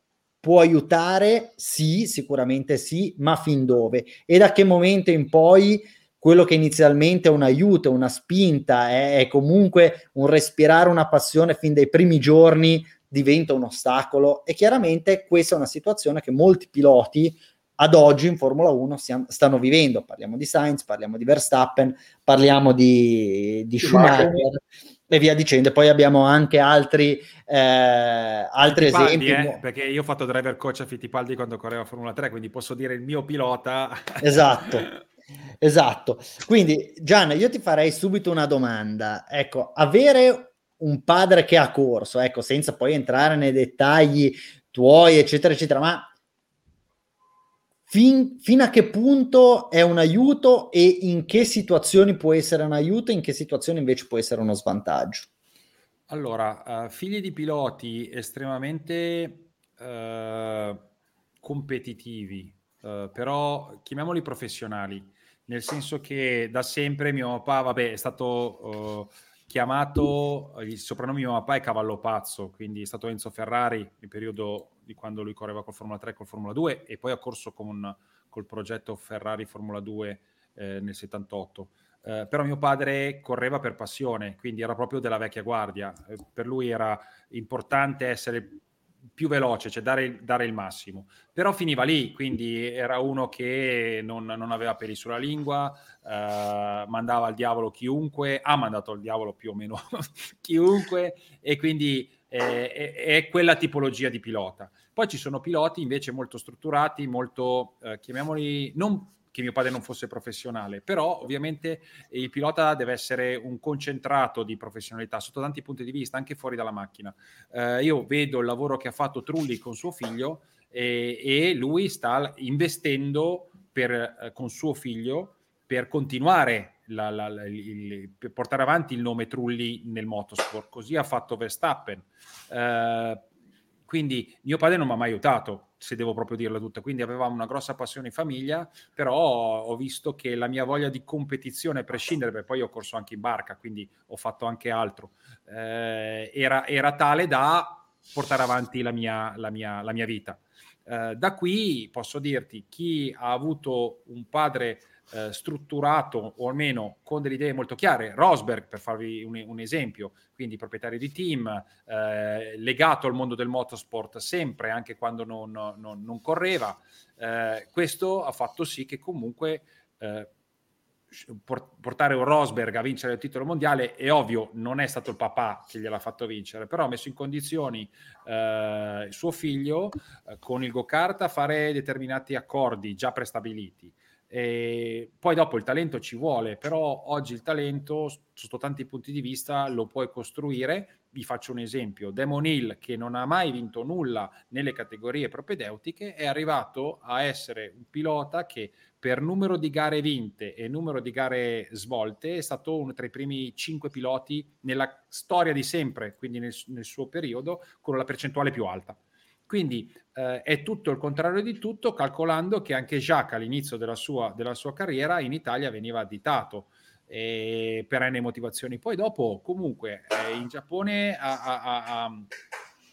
può aiutare? Sì, sicuramente sì, ma fin dove? E da che momento in poi quello che inizialmente è un aiuto, una spinta, è, è comunque un respirare una passione fin dai primi giorni diventa un ostacolo e chiaramente questa è una situazione che molti piloti ad oggi in Formula 1 stiamo, stanno vivendo. Parliamo di Sainz, parliamo di Verstappen, parliamo di, di Schumacher e via dicendo. Poi abbiamo anche altri, eh, altri esempi. Eh, perché io ho fatto driver coach a Fittipaldi quando correva Formula 3, quindi posso dire il mio pilota. Esatto. Esatto. Quindi, Gian, io ti farei subito una domanda. Ecco, avere un padre che ha corso, ecco, senza poi entrare nei dettagli tuoi, eccetera, eccetera, ma fin, fino a che punto è un aiuto e in che situazioni può essere un aiuto e in che situazioni invece può essere uno svantaggio? Allora, uh, figli di piloti estremamente uh, competitivi, uh, però chiamiamoli professionali, nel senso che da sempre mio papà, vabbè, è stato chiamato, il soprannome mio papà è Cavallo Pazzo, quindi è stato Enzo Ferrari nel periodo di quando lui correva col Formula 3 e col Formula 2 e poi ha corso con, col progetto Ferrari Formula 2 eh, nel 78. Eh, però mio padre correva per passione, quindi era proprio della vecchia guardia. Eh, per lui era importante essere più veloce, cioè dare, dare, il massimo. Però finiva lì, quindi era uno che non, non aveva peli sulla lingua, eh, mandava al diavolo chiunque, ha mandato al diavolo più o meno chiunque, e quindi eh, è, è, quella tipologia di pilota. Poi ci sono piloti invece molto strutturati, molto, eh, chiamiamoli, non che mio padre non fosse professionale, però ovviamente il pilota deve essere un concentrato di professionalità sotto tanti punti di vista, anche fuori dalla macchina. Eh, io vedo il lavoro che ha fatto Trulli con suo figlio e, e lui sta investendo per, eh, con suo figlio per continuare la, la, la, il, per portare avanti il nome Trulli nel motorsport. Così ha fatto Verstappen. Eh, quindi mio padre non mi ha mai aiutato, se devo proprio dirla tutta, quindi avevamo una grossa passione in famiglia, però ho visto che la mia voglia di competizione, a prescindere, perché poi ho corso anche in barca, quindi ho fatto anche altro, eh, era, era, tale da portare avanti la mia, la mia, la mia vita. Eh, da qui posso dirti, chi ha avuto un padre eh, strutturato o almeno con delle idee molto chiare. Rosberg, per farvi un, un esempio, quindi proprietario di team, eh, legato al mondo del motorsport sempre, anche quando non, non, non correva. Eh, questo ha fatto sì che comunque eh, portare un Rosberg a vincere il titolo mondiale è ovvio, non è stato il papà che gliel'ha fatto vincere, però ha messo in condizioni eh, suo figlio eh, con il go-kart a fare determinati accordi già prestabiliti. E poi dopo il talento ci vuole, però oggi il talento sotto tanti punti di vista lo puoi costruire. Vi faccio un esempio: Demon Hill, che non ha mai vinto nulla nelle categorie propedeutiche, è arrivato a essere un pilota che per numero di gare vinte e numero di gare svolte è stato uno tra i primi cinque piloti nella storia di sempre, quindi nel, nel suo periodo, con la percentuale più alta. Quindi eh, è tutto il contrario di tutto, calcolando che anche Jacques all'inizio della sua, della sua carriera in Italia veniva additato eh, per N motivazioni. Poi dopo, comunque, eh, in Giappone ha, ha, ha,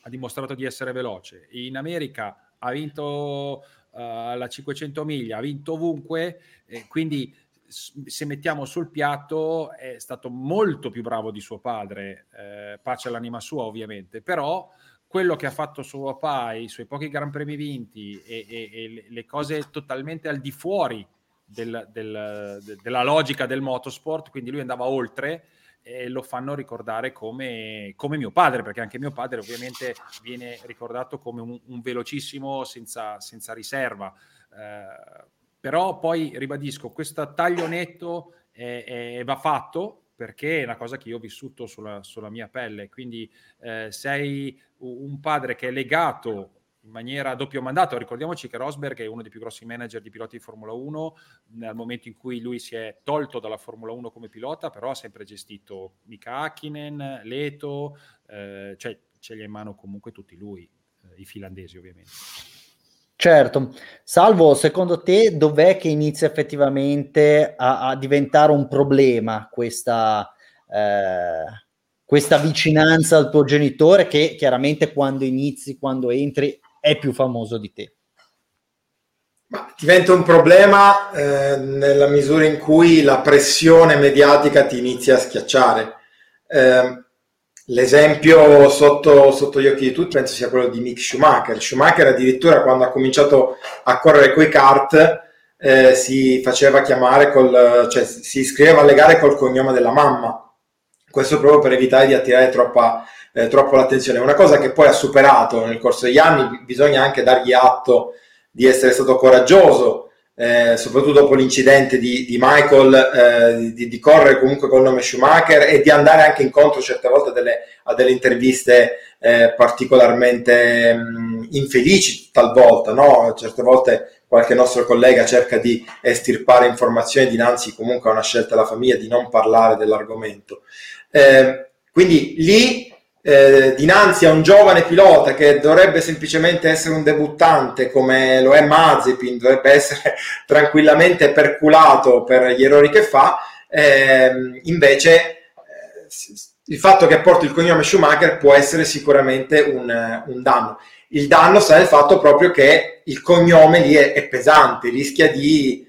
ha, dimostrato di essere veloce, in America ha vinto uh, la 500 miglia, ha vinto ovunque, quindi se mettiamo sul piatto è stato molto più bravo di suo padre, eh, pace all'anima sua ovviamente, però quello che ha fatto suo papà, i suoi pochi Gran Premi vinti e, e, e le cose totalmente al di fuori del, del, de, della logica del motorsport, quindi lui andava oltre e lo fanno ricordare come, come, mio padre, perché anche mio padre ovviamente viene ricordato come un, un velocissimo senza, senza riserva. Eh, però poi ribadisco, questo taglio netto è, è, va fatto perché è una cosa che io ho vissuto sulla, sulla mia pelle. Quindi eh, sei un padre che è legato in maniera a doppio mandato. Ricordiamoci che Rosberg è uno dei più grossi manager di piloti di Formula 1. Nel momento in cui lui si è tolto dalla Formula 1 come pilota, però ha sempre gestito Mika Hakkinen, Leto, eh, cioè ce li ha in mano comunque tutti lui, eh, i finlandesi ovviamente. Certo, Salvo, secondo te dov'è che inizia effettivamente a, a diventare un problema questa, eh, questa vicinanza al tuo genitore che chiaramente quando inizi, quando entri, è più famoso di te? Ma diventa un problema eh, nella misura in cui la pressione mediatica ti inizia a schiacciare. Eh, L'esempio sotto, sotto, gli occhi di tutti penso sia quello di Mick Schumacher. Schumacher addirittura quando ha cominciato a correre coi kart eh, si faceva chiamare col, cioè si iscriveva alle gare col cognome della mamma. Questo proprio per evitare di attirare troppa, eh, troppo l'attenzione. Una cosa che poi ha superato nel corso degli anni, bisogna anche dargli atto di essere stato coraggioso eh, soprattutto dopo l'incidente di, di Michael, eh, di, di, correre comunque col nome Schumacher e di andare anche incontro certe volte delle, a delle interviste eh, particolarmente mh, infelici, talvolta, no? certe volte qualche nostro collega cerca di estirpare informazioni dinanzi comunque a una scelta della famiglia di non parlare dell'argomento. Eh, quindi lì eh, dinanzi a un giovane pilota che dovrebbe semplicemente essere un debuttante come lo è Mazepin, dovrebbe essere tranquillamente perculato per gli errori che fa, eh, invece eh, il fatto che porti il cognome Schumacher può essere sicuramente un, un danno. Il danno sta nel fatto proprio che il cognome lì è, è pesante, rischia di,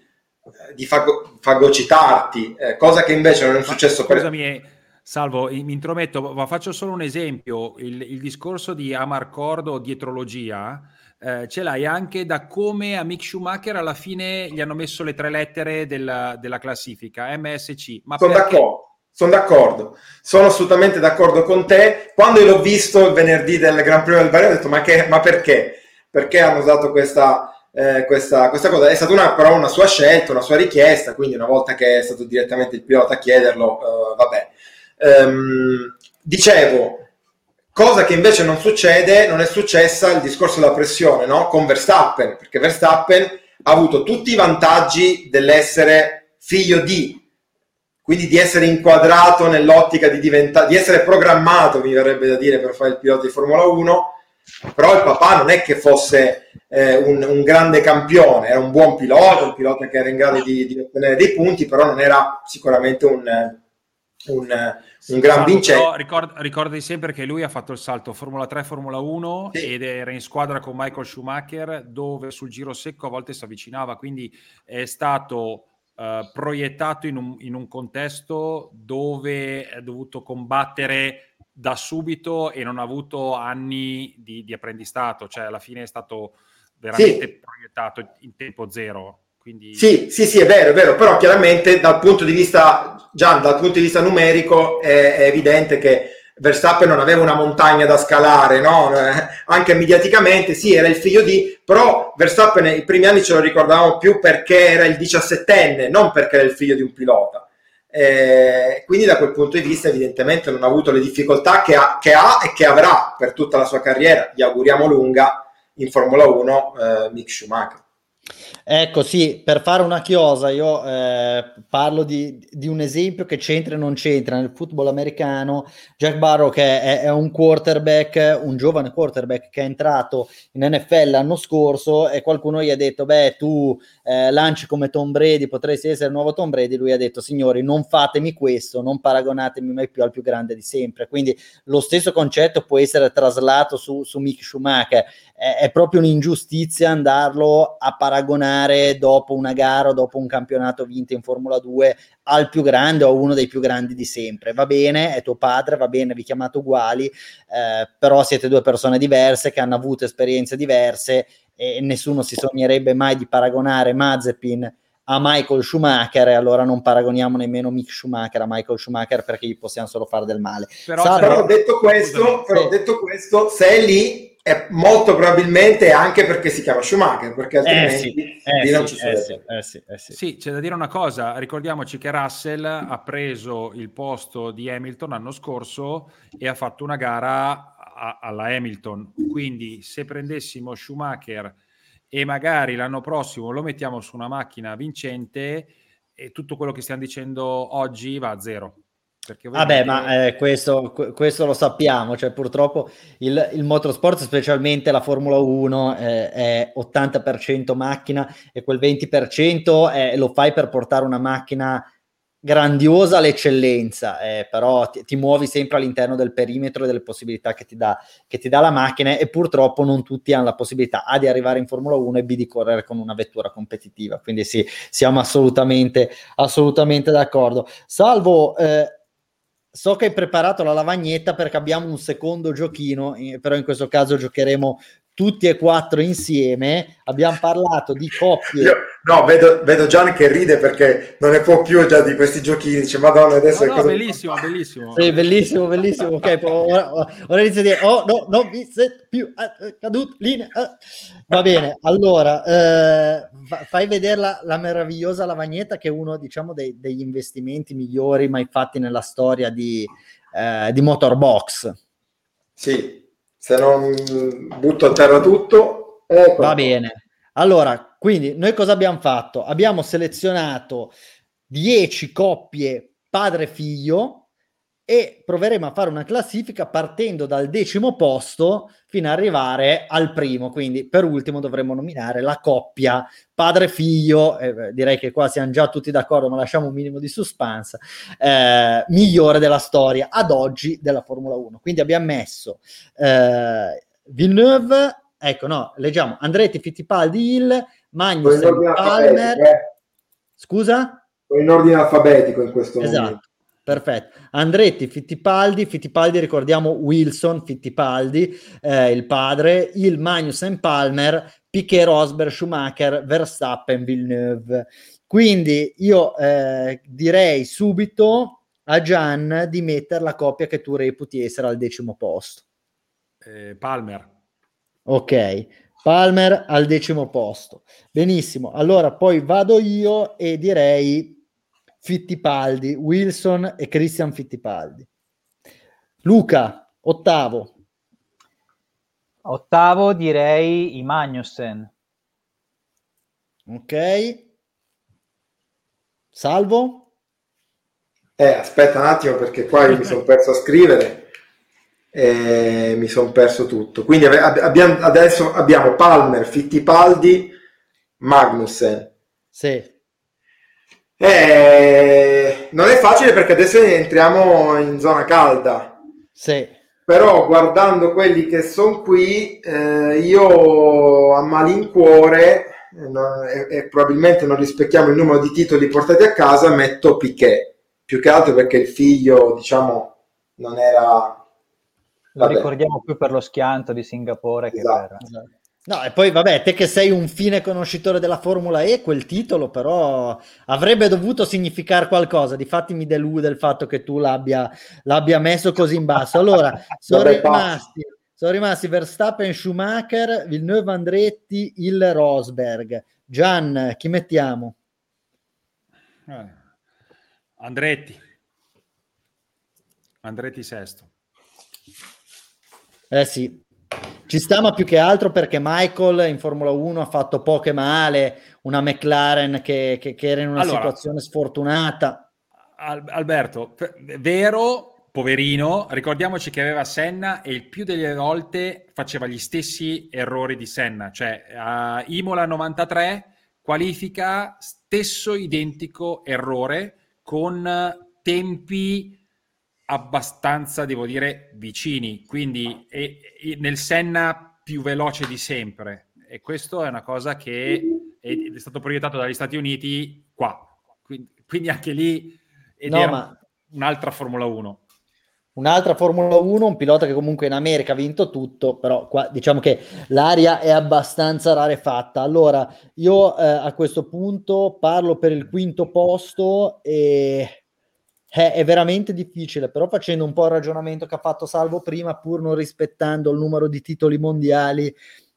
di fago, fagocitarti, eh, cosa che invece non è successo per... Scusami, Salvo, mi intrometto, ma faccio solo un esempio. Il, il discorso di Amarcord o dietrologia eh, ce l'hai anche da come a Mick Schumacher alla fine gli hanno messo le tre lettere della, della classifica, MSC. Ma Sono perché... d'accordo. Sono d'accordo, sono assolutamente d'accordo con te. Quando l'ho visto il venerdì del Gran Premio del Barrio ho detto ma, che, ma perché? Perché hanno usato questa, eh, questa, questa, cosa? È stata una, però una sua scelta, una sua richiesta, quindi una volta che è stato direttamente il pilota a chiederlo, eh, vabbè. Ehm, dicevo, cosa che invece non succede, non è successa il discorso della pressione no? con Verstappen, perché Verstappen ha avuto tutti i vantaggi dell'essere figlio di quindi di essere inquadrato nell'ottica di diventare, di essere programmato, mi verrebbe da dire, per fare il pilota di Formula 1, però il papà non è che fosse eh, un, un, grande campione, era un buon pilota, un pilota che era in grado di, di ottenere dei punti, però non era sicuramente un, un, un gran vincente. Ricord, ricordi sempre che lui ha fatto il salto Formula 3, Formula 1 sì. ed era in squadra con Michael Schumacher dove sul giro secco a volte si avvicinava, quindi è stato uh, proiettato in un, in un contesto dove è dovuto combattere da subito e non ha avuto anni di, di apprendistato, cioè alla fine è stato veramente sì. proiettato in tempo zero. Quindi... Sì, sì, sì, è vero, è vero, però chiaramente dal punto di vista, già dal punto di vista numerico è, è evidente che Verstappen non aveva una montagna da scalare, no? anche mediaticamente, sì, era il figlio di, però Verstappen i primi anni ce lo ricordavamo più perché era il diciassettenne, non perché era il figlio di un pilota. Eh, quindi da quel punto di vista evidentemente non ha avuto le difficoltà che ha, che ha, e che avrà per tutta la sua carriera, gli auguriamo lunga in Formula 1 eh, Mick Schumacher. Ecco, sì, per fare una chiosa, io eh, parlo di, di, un esempio che c'entra e non c'entra nel football americano. Jack Barrow, che è, è, un quarterback, un giovane quarterback che è entrato in NFL l'anno scorso e qualcuno gli ha detto, beh, tu eh, lanci come Tom Brady, potresti essere il nuovo Tom Brady. Lui ha detto, signori, non fatemi questo, non paragonatemi mai più al più grande di sempre. Quindi lo stesso concetto può essere traslato su, su Mick Schumacher. È, è proprio un'ingiustizia andarlo a paragonare dopo una gara dopo un campionato vinto in Formula 2 al più grande o a uno dei più grandi di sempre. Va bene, è tuo padre, va bene, vi chiamate uguali, eh, però siete due persone diverse che hanno avuto esperienze diverse e nessuno si sognerebbe mai di paragonare Mazepin a Michael Schumacher e allora non paragoniamo nemmeno Mick Schumacher a Michael Schumacher perché gli possiamo solo fare del male. Però, però detto, questo, però detto questo, se è lì è molto probabilmente anche perché si chiama Schumacher, perché altrimenti eh sì, eh non sì, ci eh sì, eh sì, eh sì. sì, c'è da dire una cosa, ricordiamoci che Russell ha preso il posto di Hamilton l'anno scorso e ha fatto una gara a, alla Hamilton, quindi se prendessimo Schumacher e magari l'anno prossimo lo mettiamo su una macchina vincente e tutto quello che stiamo dicendo oggi va a zero. Vabbè, ma eh, questo, questo, lo sappiamo, cioè purtroppo il, il motorsport, specialmente la Formula 1, eh, è 80% macchina e quel 20% è, lo fai per portare una macchina grandiosa all'eccellenza, eh, però ti, ti, muovi sempre all'interno del perimetro e delle possibilità che ti, dà, che ti dà la macchina e purtroppo non tutti hanno la possibilità A di arrivare in Formula 1 e B di correre con una vettura competitiva, quindi sì, siamo assolutamente, assolutamente d'accordo. Salvo... Eh, So che hai preparato la lavagnetta perché abbiamo un secondo giochino, però in questo caso giocheremo tutti e quattro insieme. Abbiamo parlato di coppie. Io, no, vedo, vedo Gian che ride perché non ne può più già di questi giochini. Dice, Madonna, adesso no, è no, bellissimo, bellissimo. Sì, bellissimo, bellissimo. Ok, ora, ora inizio a dire, oh no, non mi sento più eh, caduto, linea. Eh. Va bene, allora, eh, fai vedere la, la, meravigliosa lavagnetta che è uno, diciamo, dei, degli investimenti migliori mai fatti nella storia di, eh, di Motorbox. Sì, se non butto a terra tutto. Ecco. Va bene. Allora, quindi noi cosa abbiamo fatto? Abbiamo selezionato 10 coppie padre-figlio e proveremo a fare una classifica partendo dal decimo posto fino ad arrivare al primo. Quindi per ultimo dovremmo nominare la coppia padre-figlio, eh, direi che qua siamo già tutti d'accordo, ma lasciamo un minimo di suspense, eh, migliore della storia ad oggi della Formula 1. Quindi abbiamo messo eh, Villeneuve, ecco no, leggiamo Andretti, Fittipaldi, Hill, Magnussen, Palmer, eh. scusa? In ordine alfabetico in questo esatto. momento. Perfetto. Andretti, Fittipaldi, Fittipaldi ricordiamo Wilson, Fittipaldi, eh, il padre, il Magnussen Palmer, Piquet Rosberg, Schumacher, Verstappen, Villeneuve. Quindi io eh, direi subito a Gian di mettere la coppia che tu reputi essere al decimo posto. Eh, Palmer. Ok, Palmer al decimo posto. Benissimo, allora poi vado io e direi Fittipaldi, Wilson e Christian Fittipaldi. Luca, ottavo. Ottavo direi i Magnussen. Ok. Salvo? Eh, aspetta un attimo perché qua io mi sono perso a scrivere e mi sono perso tutto. Quindi abbiamo, adesso abbiamo Palmer, Fittipaldi, Magnussen. Sì. Eh, non è facile perché adesso entriamo in zona calda. Sì. Però guardando quelli che sono qui, eh, io a malincuore no, e, e, probabilmente non rispecchiamo il numero di titoli portati a casa, metto Piquet, più che altro perché il figlio, diciamo, non era... Lo ricordiamo più per lo schianto di Singapore esatto. che per... No, e poi vabbè, te che sei un fine conoscitore della Formula E, quel titolo però avrebbe dovuto significare qualcosa. Difatti mi delude il fatto che tu l'abbia, l'abbia messo così in basso. Allora, sono rimasti, sono rimasti Verstappen, Schumacher, Villeneuve Andretti, il Rosberg. Gian, chi mettiamo? Eh, Andretti. Andretti sesto. Eh sì, ci sta, ma più che altro perché Michael in Formula 1 ha fatto poche male, una McLaren che, che, che era in una allora, situazione sfortunata. Alberto, vero, poverino, ricordiamoci che aveva Senna e il più delle volte faceva gli stessi errori di Senna, cioè a Imola 93 qualifica stesso identico errore con tempi abbastanza, devo dire, vicini, quindi è, è nel Senna più veloce di sempre. E questo è una cosa che è, è stato proiettato dagli Stati Uniti qua, quindi, quindi anche lì ed no, ma... un'altra Formula 1 un'altra Formula 1, un pilota che comunque in America ha vinto tutto, però qua diciamo che l'aria è abbastanza rarefatta. Allora, io eh, a questo punto parlo per il quinto posto e eh, è veramente difficile, però facendo un po' il ragionamento che ha fatto Salvo prima, pur non rispettando il numero di titoli mondiali,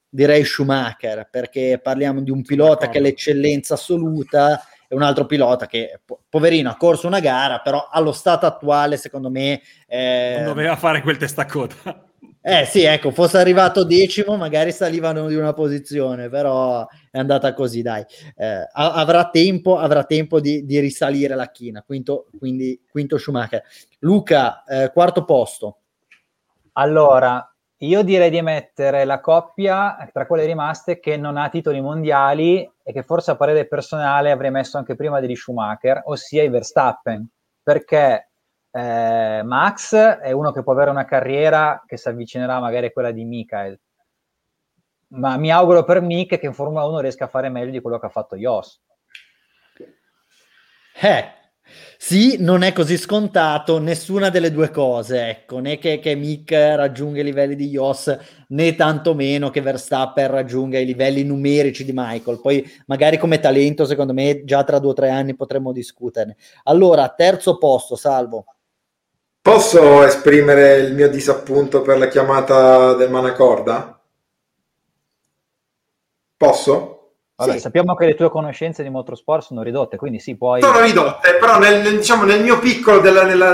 direi Schumacher, perché parliamo di un pilota che è l'eccellenza assoluta è un altro pilota che, poverino, ha corso una gara, però allo stato attuale, secondo me... Eh... Non doveva fare quel testacoda. Eh sì, ecco, fosse arrivato decimo, magari salivano di una posizione, però è andata così, dai. Eh, avrà tempo, avrà tempo di, di risalire la china, quinto, quindi quinto Schumacher. Luca, eh, quarto posto. Allora, io direi di mettere la coppia tra quelle rimaste che non ha titoli mondiali e che forse a parere personale avrei messo anche prima di Schumacher, ossia i Verstappen, perché eh, Max è uno che può avere una carriera che si avvicinerà magari a quella di Michael, ma mi auguro per Mick che in Formula 1 riesca a fare meglio di quello che ha fatto Jos. Eh, sì, non è così scontato nessuna delle due cose, ecco, né che, che Mick raggiunga i livelli di Jos, né tantomeno che Verstappen raggiunga i livelli numerici di Michael. Poi magari come talento, secondo me, già tra due o tre anni potremmo discuterne. Allora, terzo posto, Salvo. Posso esprimere il mio disappunto per la chiamata del Manacorda? Posso? Vabbè, sì. sappiamo che le tue conoscenze di motorsport sono ridotte, quindi sì, puoi... Sono ridotte, però nel, nel, diciamo, nel mio piccolo della... Nella,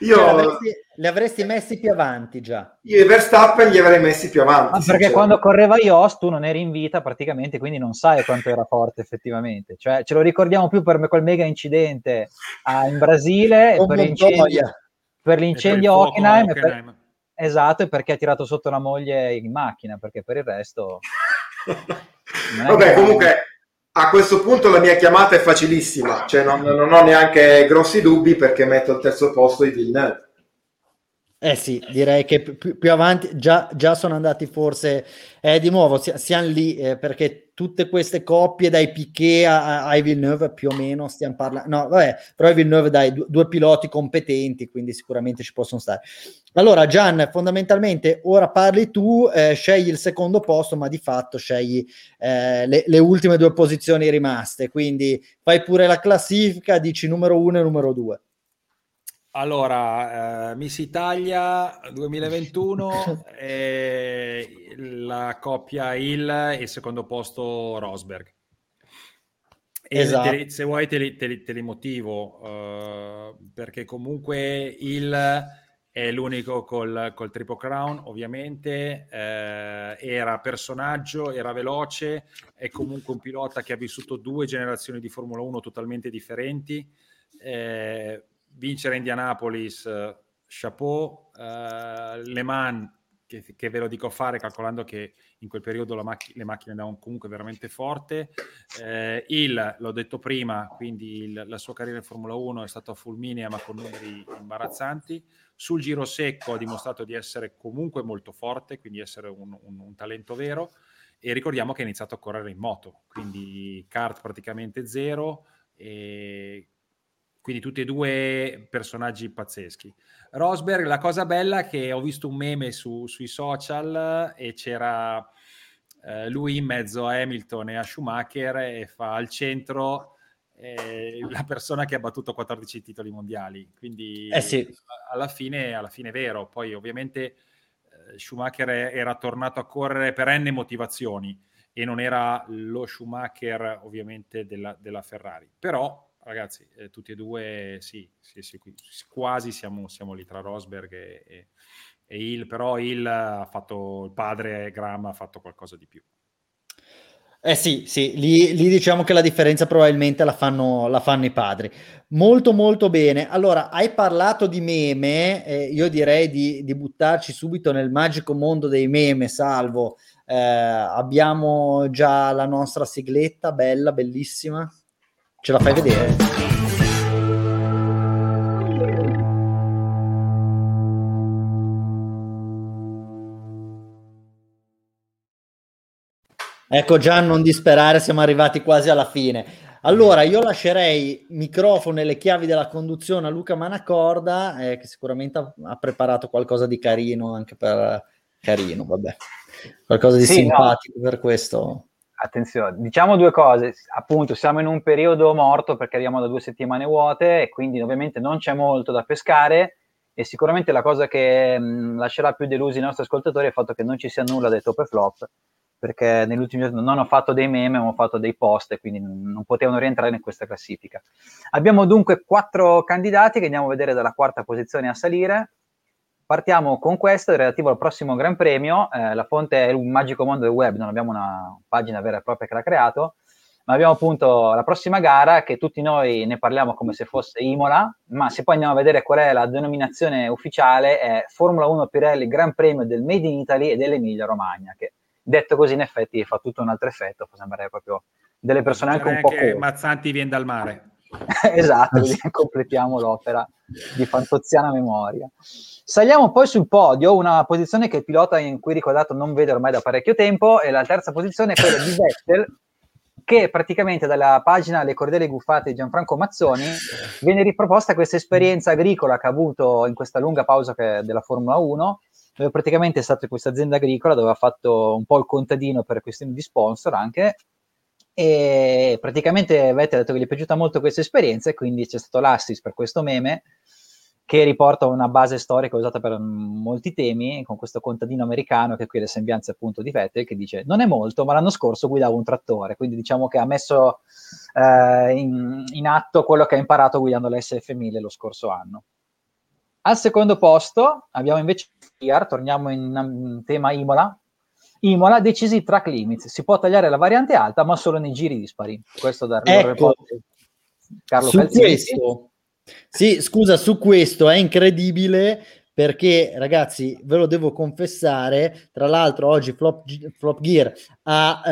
io... Cioè, avresti, le avresti messi più avanti già. Io i Verstappen li avrei messi più avanti. Ah, perché quando correva Ios tu non eri in vita praticamente, quindi non sai quanto era forte effettivamente. Cioè, ce lo ricordiamo più per quel mega incidente ah, in Brasile, per l'incendio, per l'incendio. Hockenheim. Per... Esatto, e perché ha tirato sotto la moglie in macchina, perché per il resto... Vabbè, comunque a questo punto la mia chiamata è facilissima, cioè non, non ho neanche grossi dubbi perché metto al terzo posto i Villeneuve. Eh sì, direi che più, più avanti già, già, sono andati forse eh, di nuovo, si, siamo lì eh, perché tutte queste coppie dai Piquet a, a Villeneuve più o meno stiamo parlando, no vabbè, però Villeneuve dai due, due piloti competenti, quindi sicuramente ci possono stare. Allora Gian, fondamentalmente ora parli tu, eh, scegli il secondo posto, ma di fatto scegli eh, le, le, ultime due posizioni rimaste, quindi fai pure la classifica, dici numero uno e numero due. Allora, eh, Miss Italia 2021, eh, la coppia Hill e il secondo posto Rosberg. Esatto. Te, se vuoi te li, te li, te li motivo, uh, perché comunque Hill è l'unico col, col Triple Crown, ovviamente, eh, era personaggio, era veloce, è comunque un pilota che ha vissuto due generazioni di Formula 1 totalmente differenti. Eh, vincere Indianapolis, chapeau, uh, Le Mans, che, che, ve lo dico fare calcolando che in quel periodo macch- le macchine andavano comunque veramente forte. Eh, il, l'ho detto prima, quindi il, la sua carriera in Formula 1 è stata fulminea ma con numeri imbarazzanti. Sul giro secco ha dimostrato di essere comunque molto forte, quindi essere un, un, un talento vero. E ricordiamo che ha iniziato a correre in moto, quindi kart praticamente zero. E quindi tutti e due personaggi pazzeschi. Rosberg, la cosa bella è che ho visto un meme su, sui social e c'era eh, lui in mezzo a Hamilton e a Schumacher e fa al centro eh, la persona che ha battuto 14 titoli mondiali. Quindi eh sì. alla, fine, alla fine è vero. Poi ovviamente eh, Schumacher era tornato a correre per n motivazioni e non era lo Schumacher ovviamente della, della Ferrari. Però ragazzi, eh, tutti e due sì, sì, sì quasi siamo, siamo, lì tra Rosberg e, e, e Hill, però Hill ha fatto, il padre Graham ha fatto qualcosa di più. Eh sì, sì, lì, lì, diciamo che la differenza probabilmente la fanno, la fanno, i padri. Molto molto bene. Allora, hai parlato di meme, eh, io direi di, di, buttarci subito nel magico mondo dei meme, salvo. Eh, abbiamo già la nostra sigletta, bella, bellissima. Ce la fai vedere? Ecco Gian, non disperare, siamo arrivati quasi alla fine. Allora, io lascerei microfono e le chiavi della conduzione a Luca Manacorda, eh, che sicuramente ha, ha, preparato qualcosa di carino anche per carino, vabbè, qualcosa di sì, simpatico no. per questo attenzione, diciamo due cose, appunto siamo in un periodo morto perché arriviamo da due settimane vuote e quindi ovviamente non c'è molto da pescare e sicuramente la cosa che mh, lascerà più delusi i nostri ascoltatori è il fatto che non ci sia nulla dei top e flop perché negli ultimi giorni non ho fatto dei meme, ho fatto dei post e quindi non potevano rientrare in questa classifica. Abbiamo dunque quattro candidati che andiamo a vedere dalla quarta posizione a salire Partiamo con questo, relativo al prossimo Gran Premio. Eh, la fonte è un magico mondo del web, non abbiamo una pagina vera e propria che l'ha creato, ma abbiamo appunto la prossima gara che tutti noi ne parliamo come se fosse Imola, ma se poi andiamo a vedere qual è la denominazione ufficiale è Formula 1 Pirelli Gran Premio del Made in Italy e dell'Emilia Romagna, che detto così in effetti fa tutto un altro effetto, fa sembrare proprio delle persone anche un po'... Anche Mazzanti viene dal mare. esatto, così completiamo l'opera di fantoziana memoria. Saliamo poi sul podio, una posizione che il pilota in cui ricordato non vede ormai da parecchio tempo, e la terza posizione è quella di Vettel, che praticamente dalla pagina Le Cordelle Guffate di Gianfranco Mazzoni viene riproposta questa esperienza agricola che ha avuto in questa lunga pausa della Formula 1, dove praticamente è stato in questa azienda agricola dove ha fatto un po' il contadino per questioni di sponsor anche, e praticamente Vettel ha detto che gli è piaciuta molto questa esperienza e quindi c'è stato l'assist per questo meme che riporta una base storica usata per molti temi, con questo contadino americano che qui le sembianze appunto di Vettel, che dice non è molto, ma l'anno scorso guidavo un trattore, quindi diciamo che ha messo eh, in, in, atto quello che ha imparato guidando l'SF1000 lo scorso anno. Al secondo posto abbiamo invece Fiar, torniamo in, in tema Imola, Imola decisi track limits, si può tagliare la variante alta ma solo nei giri dispari. Questo da ecco, Carlo su Calzini. questo sì, scusa, su questo è incredibile perché ragazzi ve lo devo confessare tra l'altro oggi Flop, Flop Gear ha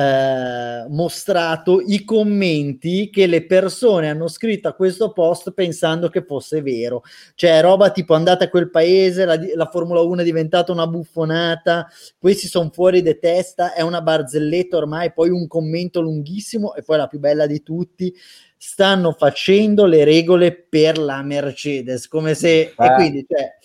eh, mostrato i commenti che le persone hanno scritto a questo post pensando che fosse vero cioè roba tipo andate a quel paese la, la Formula 1 è diventata una buffonata questi sono fuori di testa è una barzelletta ormai poi un commento lunghissimo e poi la più bella di tutti stanno facendo le regole per la Mercedes come se eh. e quindi cioè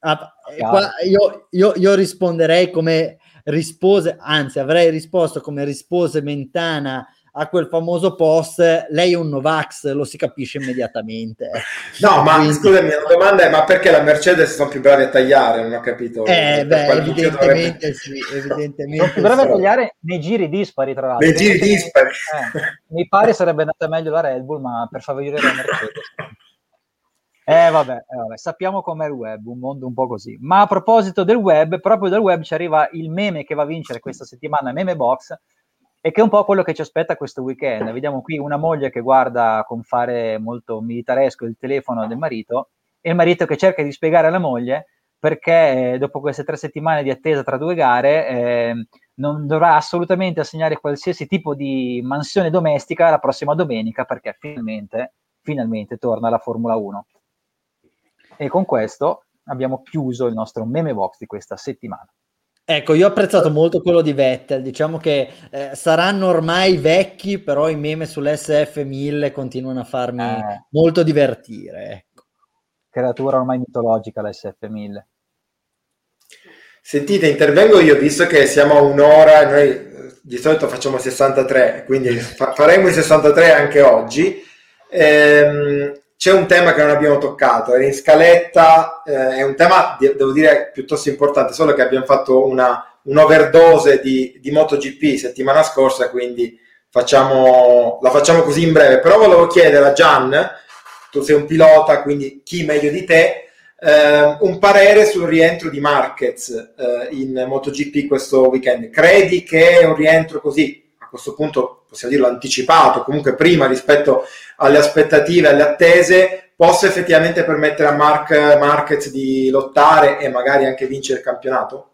Ah, qua io, io, io, risponderei come rispose, anzi avrei risposto come rispose Mentana a quel famoso post, lei è un Novax, lo si capisce immediatamente. No, ma Quindi... scusami, la domanda è ma perché la Mercedes sono più bravi a tagliare? Non ho capito. Eh, beh, evidentemente sì, evidentemente. Sono più bravi a tagliare nei giri dispari, tra l'altro. Nei giri dispari. Eh, mi pare sarebbe andata meglio la Red Bull, ma per favorire la Mercedes. Eh vabbè, eh vabbè, sappiamo com'è il web, un mondo un po' così. Ma a proposito del web, proprio dal web ci arriva il meme che va a vincere questa settimana, Meme Box, e che è un po' quello che ci aspetta questo weekend. Vediamo qui una moglie che guarda con fare molto militaresco il telefono del marito e il marito che cerca di spiegare alla moglie perché eh, dopo queste tre settimane di attesa tra due gare eh, non dovrà assolutamente assegnare qualsiasi tipo di mansione domestica la prossima domenica perché finalmente, finalmente torna la Formula 1. E con questo abbiamo chiuso il nostro meme box di questa settimana. Ecco, io ho apprezzato molto quello di Vettel, diciamo che eh, saranno ormai vecchi, però i meme sull'SF1000 continuano a farmi eh. molto divertire. Ecco. Creatura ormai mitologica l'SF1000. Sentite, intervengo io, visto che siamo a un'ora, noi eh, di solito facciamo 63, quindi fa- faremo i 63 anche oggi. Ehm, c'è un tema che non abbiamo toccato, era in scaletta, eh, è un tema, devo dire, piuttosto importante, solo che abbiamo fatto una, un'overdose di, di MotoGP settimana scorsa, quindi facciamo, la facciamo così in breve. Però volevo chiedere a Gian, tu sei un pilota, quindi chi meglio di te, eh, un parere sul rientro di Marquez eh, in MotoGP questo weekend. Credi che un rientro così a questo punto possiamo dirlo anticipato, comunque prima rispetto alle aspettative, alle attese, possa effettivamente permettere a Mark Marquez di lottare e magari anche vincere il campionato?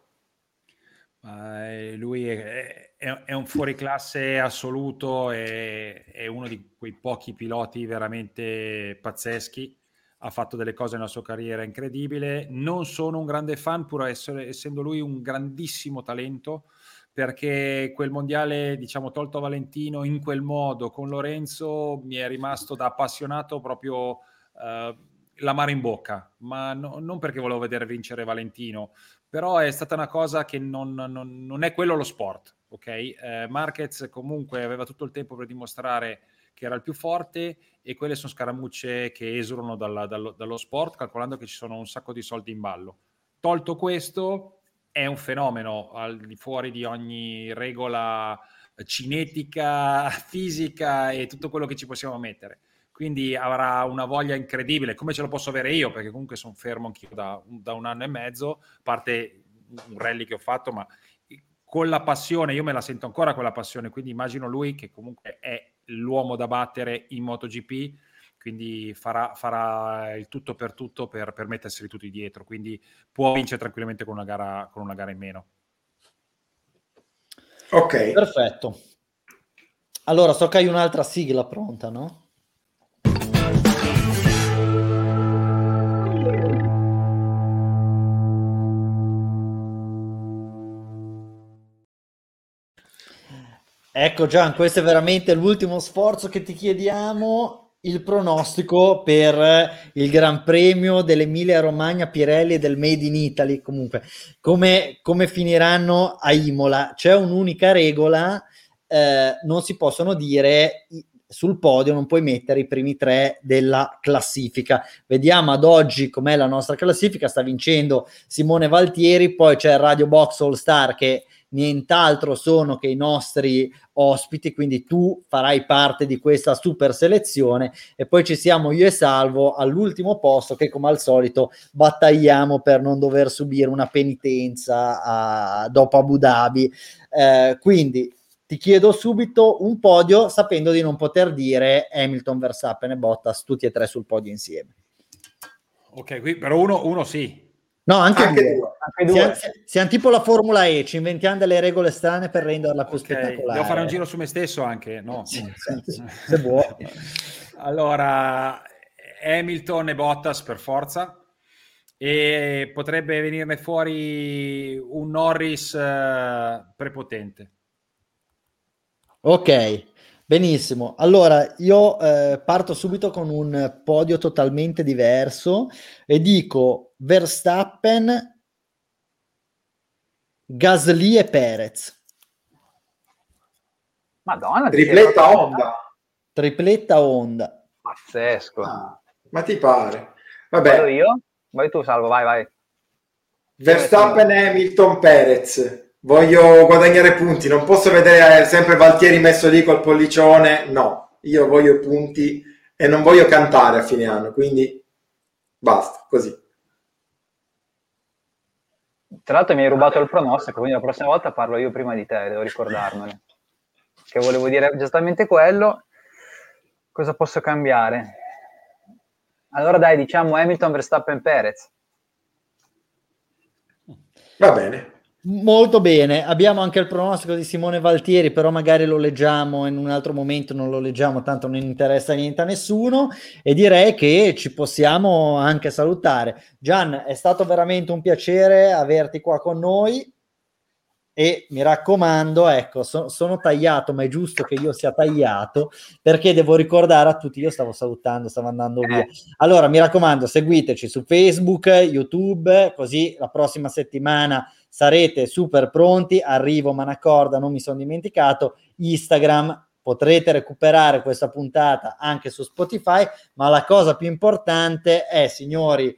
Uh, lui è, è, è, un fuoriclasse assoluto, è, è uno di quei pochi piloti veramente pazzeschi ha fatto delle cose nella sua carriera incredibile. Non sono un grande fan, pur essere, essendo lui un grandissimo talento perché quel mondiale, diciamo, tolto Valentino in quel modo con Lorenzo mi è rimasto da appassionato proprio eh, l'amaro in bocca, ma no, non perché volevo vedere vincere Valentino, però è stata una cosa che non, non, non è quello lo sport, ok? Eh, Marquez comunque aveva tutto il tempo per dimostrare che era il più forte e quelle sono scaramucce che esulano dallo, dallo sport, calcolando che ci sono un sacco di soldi in ballo. Tolto questo, è un fenomeno al di fuori di ogni regola cinetica, fisica e tutto quello che ci possiamo mettere. Quindi avrà una voglia incredibile, come ce lo posso avere io, perché comunque sono fermo anch'io da, da un anno e mezzo, a parte un rally che ho fatto, ma con la passione, io me la sento ancora quella passione, quindi immagino lui che comunque è l'uomo da battere in MotoGP, quindi farà, farà, il tutto per tutto per, per metterseli tutti dietro, quindi può vincere tranquillamente con una gara, con una gara in meno. Ok. Perfetto. Allora, so che hai un'altra sigla pronta, no? Ecco Gian, questo è veramente l'ultimo sforzo che ti chiediamo il pronostico per il Gran Premio dell'Emilia Romagna Pirelli e del Made in Italy. Comunque, come, come finiranno a Imola? C'è un'unica regola, eh, non si possono dire sul podio, non puoi mettere i primi tre della classifica. Vediamo ad oggi com'è la nostra classifica. Sta vincendo Simone Valtieri, poi c'è il Radio Box All Star che nient'altro sono che i nostri ospiti, quindi tu farai parte di questa super selezione e poi ci siamo io e Salvo all'ultimo posto che come al solito battagliamo per non dover subire una penitenza a, dopo Abu Dhabi. Eh, quindi ti chiedo subito un podio sapendo di non poter dire Hamilton, Verstappen e Bottas tutti e tre sul podio insieme. Ok, qui però uno, uno sì. No, anche, anche due. due. Anche due. Siamo, siamo, tipo la Formula E, ci inventiamo delle regole strane per renderla più okay. spettacolare. Devo fare un giro su me stesso anche, no? Sì, sì, se vuoi. allora, Hamilton e Bottas per forza e potrebbe venirne fuori un Norris eh, prepotente. Ok, benissimo. Allora io eh, parto subito con un podio totalmente diverso e dico Verstappen, Gasly e Perez. Madonna, tripletta Honda. Tripletta Honda. Pazzesco. Ah, ma ti pare? Vabbè. Vado io? Vai tu, Salvo, vai, vai. Verstappen, Hamilton, Perez. Voglio guadagnare punti, non posso vedere sempre Valtieri messo lì col pollicione. No, io voglio punti e non voglio cantare a fine anno, quindi basta, così. Tra l'altro mi hai rubato il pronostico, quindi la prossima volta parlo io prima di te, devo ricordarmene. Che volevo dire esattamente quello. Cosa posso cambiare? Allora dai, diciamo Hamilton, Verstappen, Perez. Va bene. Molto bene, abbiamo anche il pronostico di Simone Valtieri, però magari lo leggiamo in un altro momento, non lo leggiamo, tanto non interessa niente a nessuno e direi che ci possiamo anche salutare. Gian, è stato veramente un piacere averti qua con noi e mi raccomando, ecco, so, sono tagliato, ma è giusto che io sia tagliato perché devo ricordare a tutti, io stavo salutando, stavo andando via. Eh. Allora, mi raccomando, seguiteci su Facebook, YouTube, così la prossima settimana sarete super pronti. Arrivo Manacorda, non mi sono dimenticato, Instagram, potrete recuperare questa puntata anche su Spotify, ma la cosa più importante è, signori,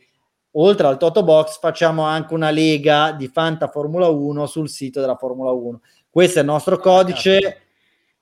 oltre al Toto Box facciamo anche una lega di Fanta Formula 1 sul sito della Formula 1. Questo è il nostro codice.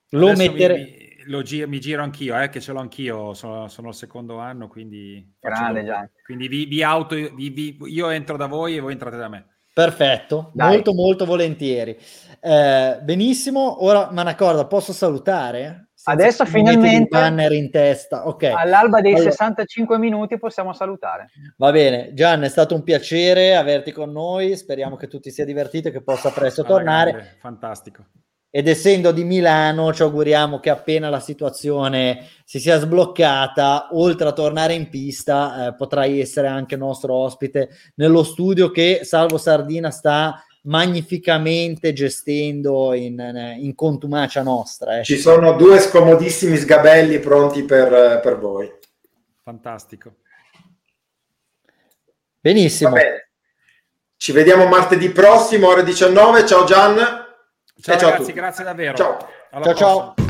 Lo mettere... Mi, lo gi- mi giro anch'io, eh, che ce l'ho anch'io, sono, sono al secondo anno, quindi... Grande, già. Quindi vi, vi auto, vi, vi, io entro da voi e voi entrate da me. Perfetto, Dai. molto molto volentieri. Eh, benissimo, ora Manacorda, posso salutare? Adesso finalmente banner in testa. Okay. All'alba dei allora, 65 minuti possiamo salutare. Va bene, Gian, è stato un piacere averti con noi. Speriamo che tu ti sia divertito e che possa presto ah, tornare. Grande. Fantastico ed essendo di Milano ci auguriamo che appena la situazione si sia sbloccata, oltre a tornare in pista, eh, potrai essere anche nostro ospite nello studio che Salvo Sardina sta magnificamente gestendo in, in contumacia nostra. Eh. Ci sono due scomodissimi sgabelli pronti per, per voi. Fantastico. Benissimo. Ci vediamo martedì prossimo, ore 19. Ciao Gian. Ciao, ciao ragazzi, grazie davvero. Ciao. Alla ciao, ciao.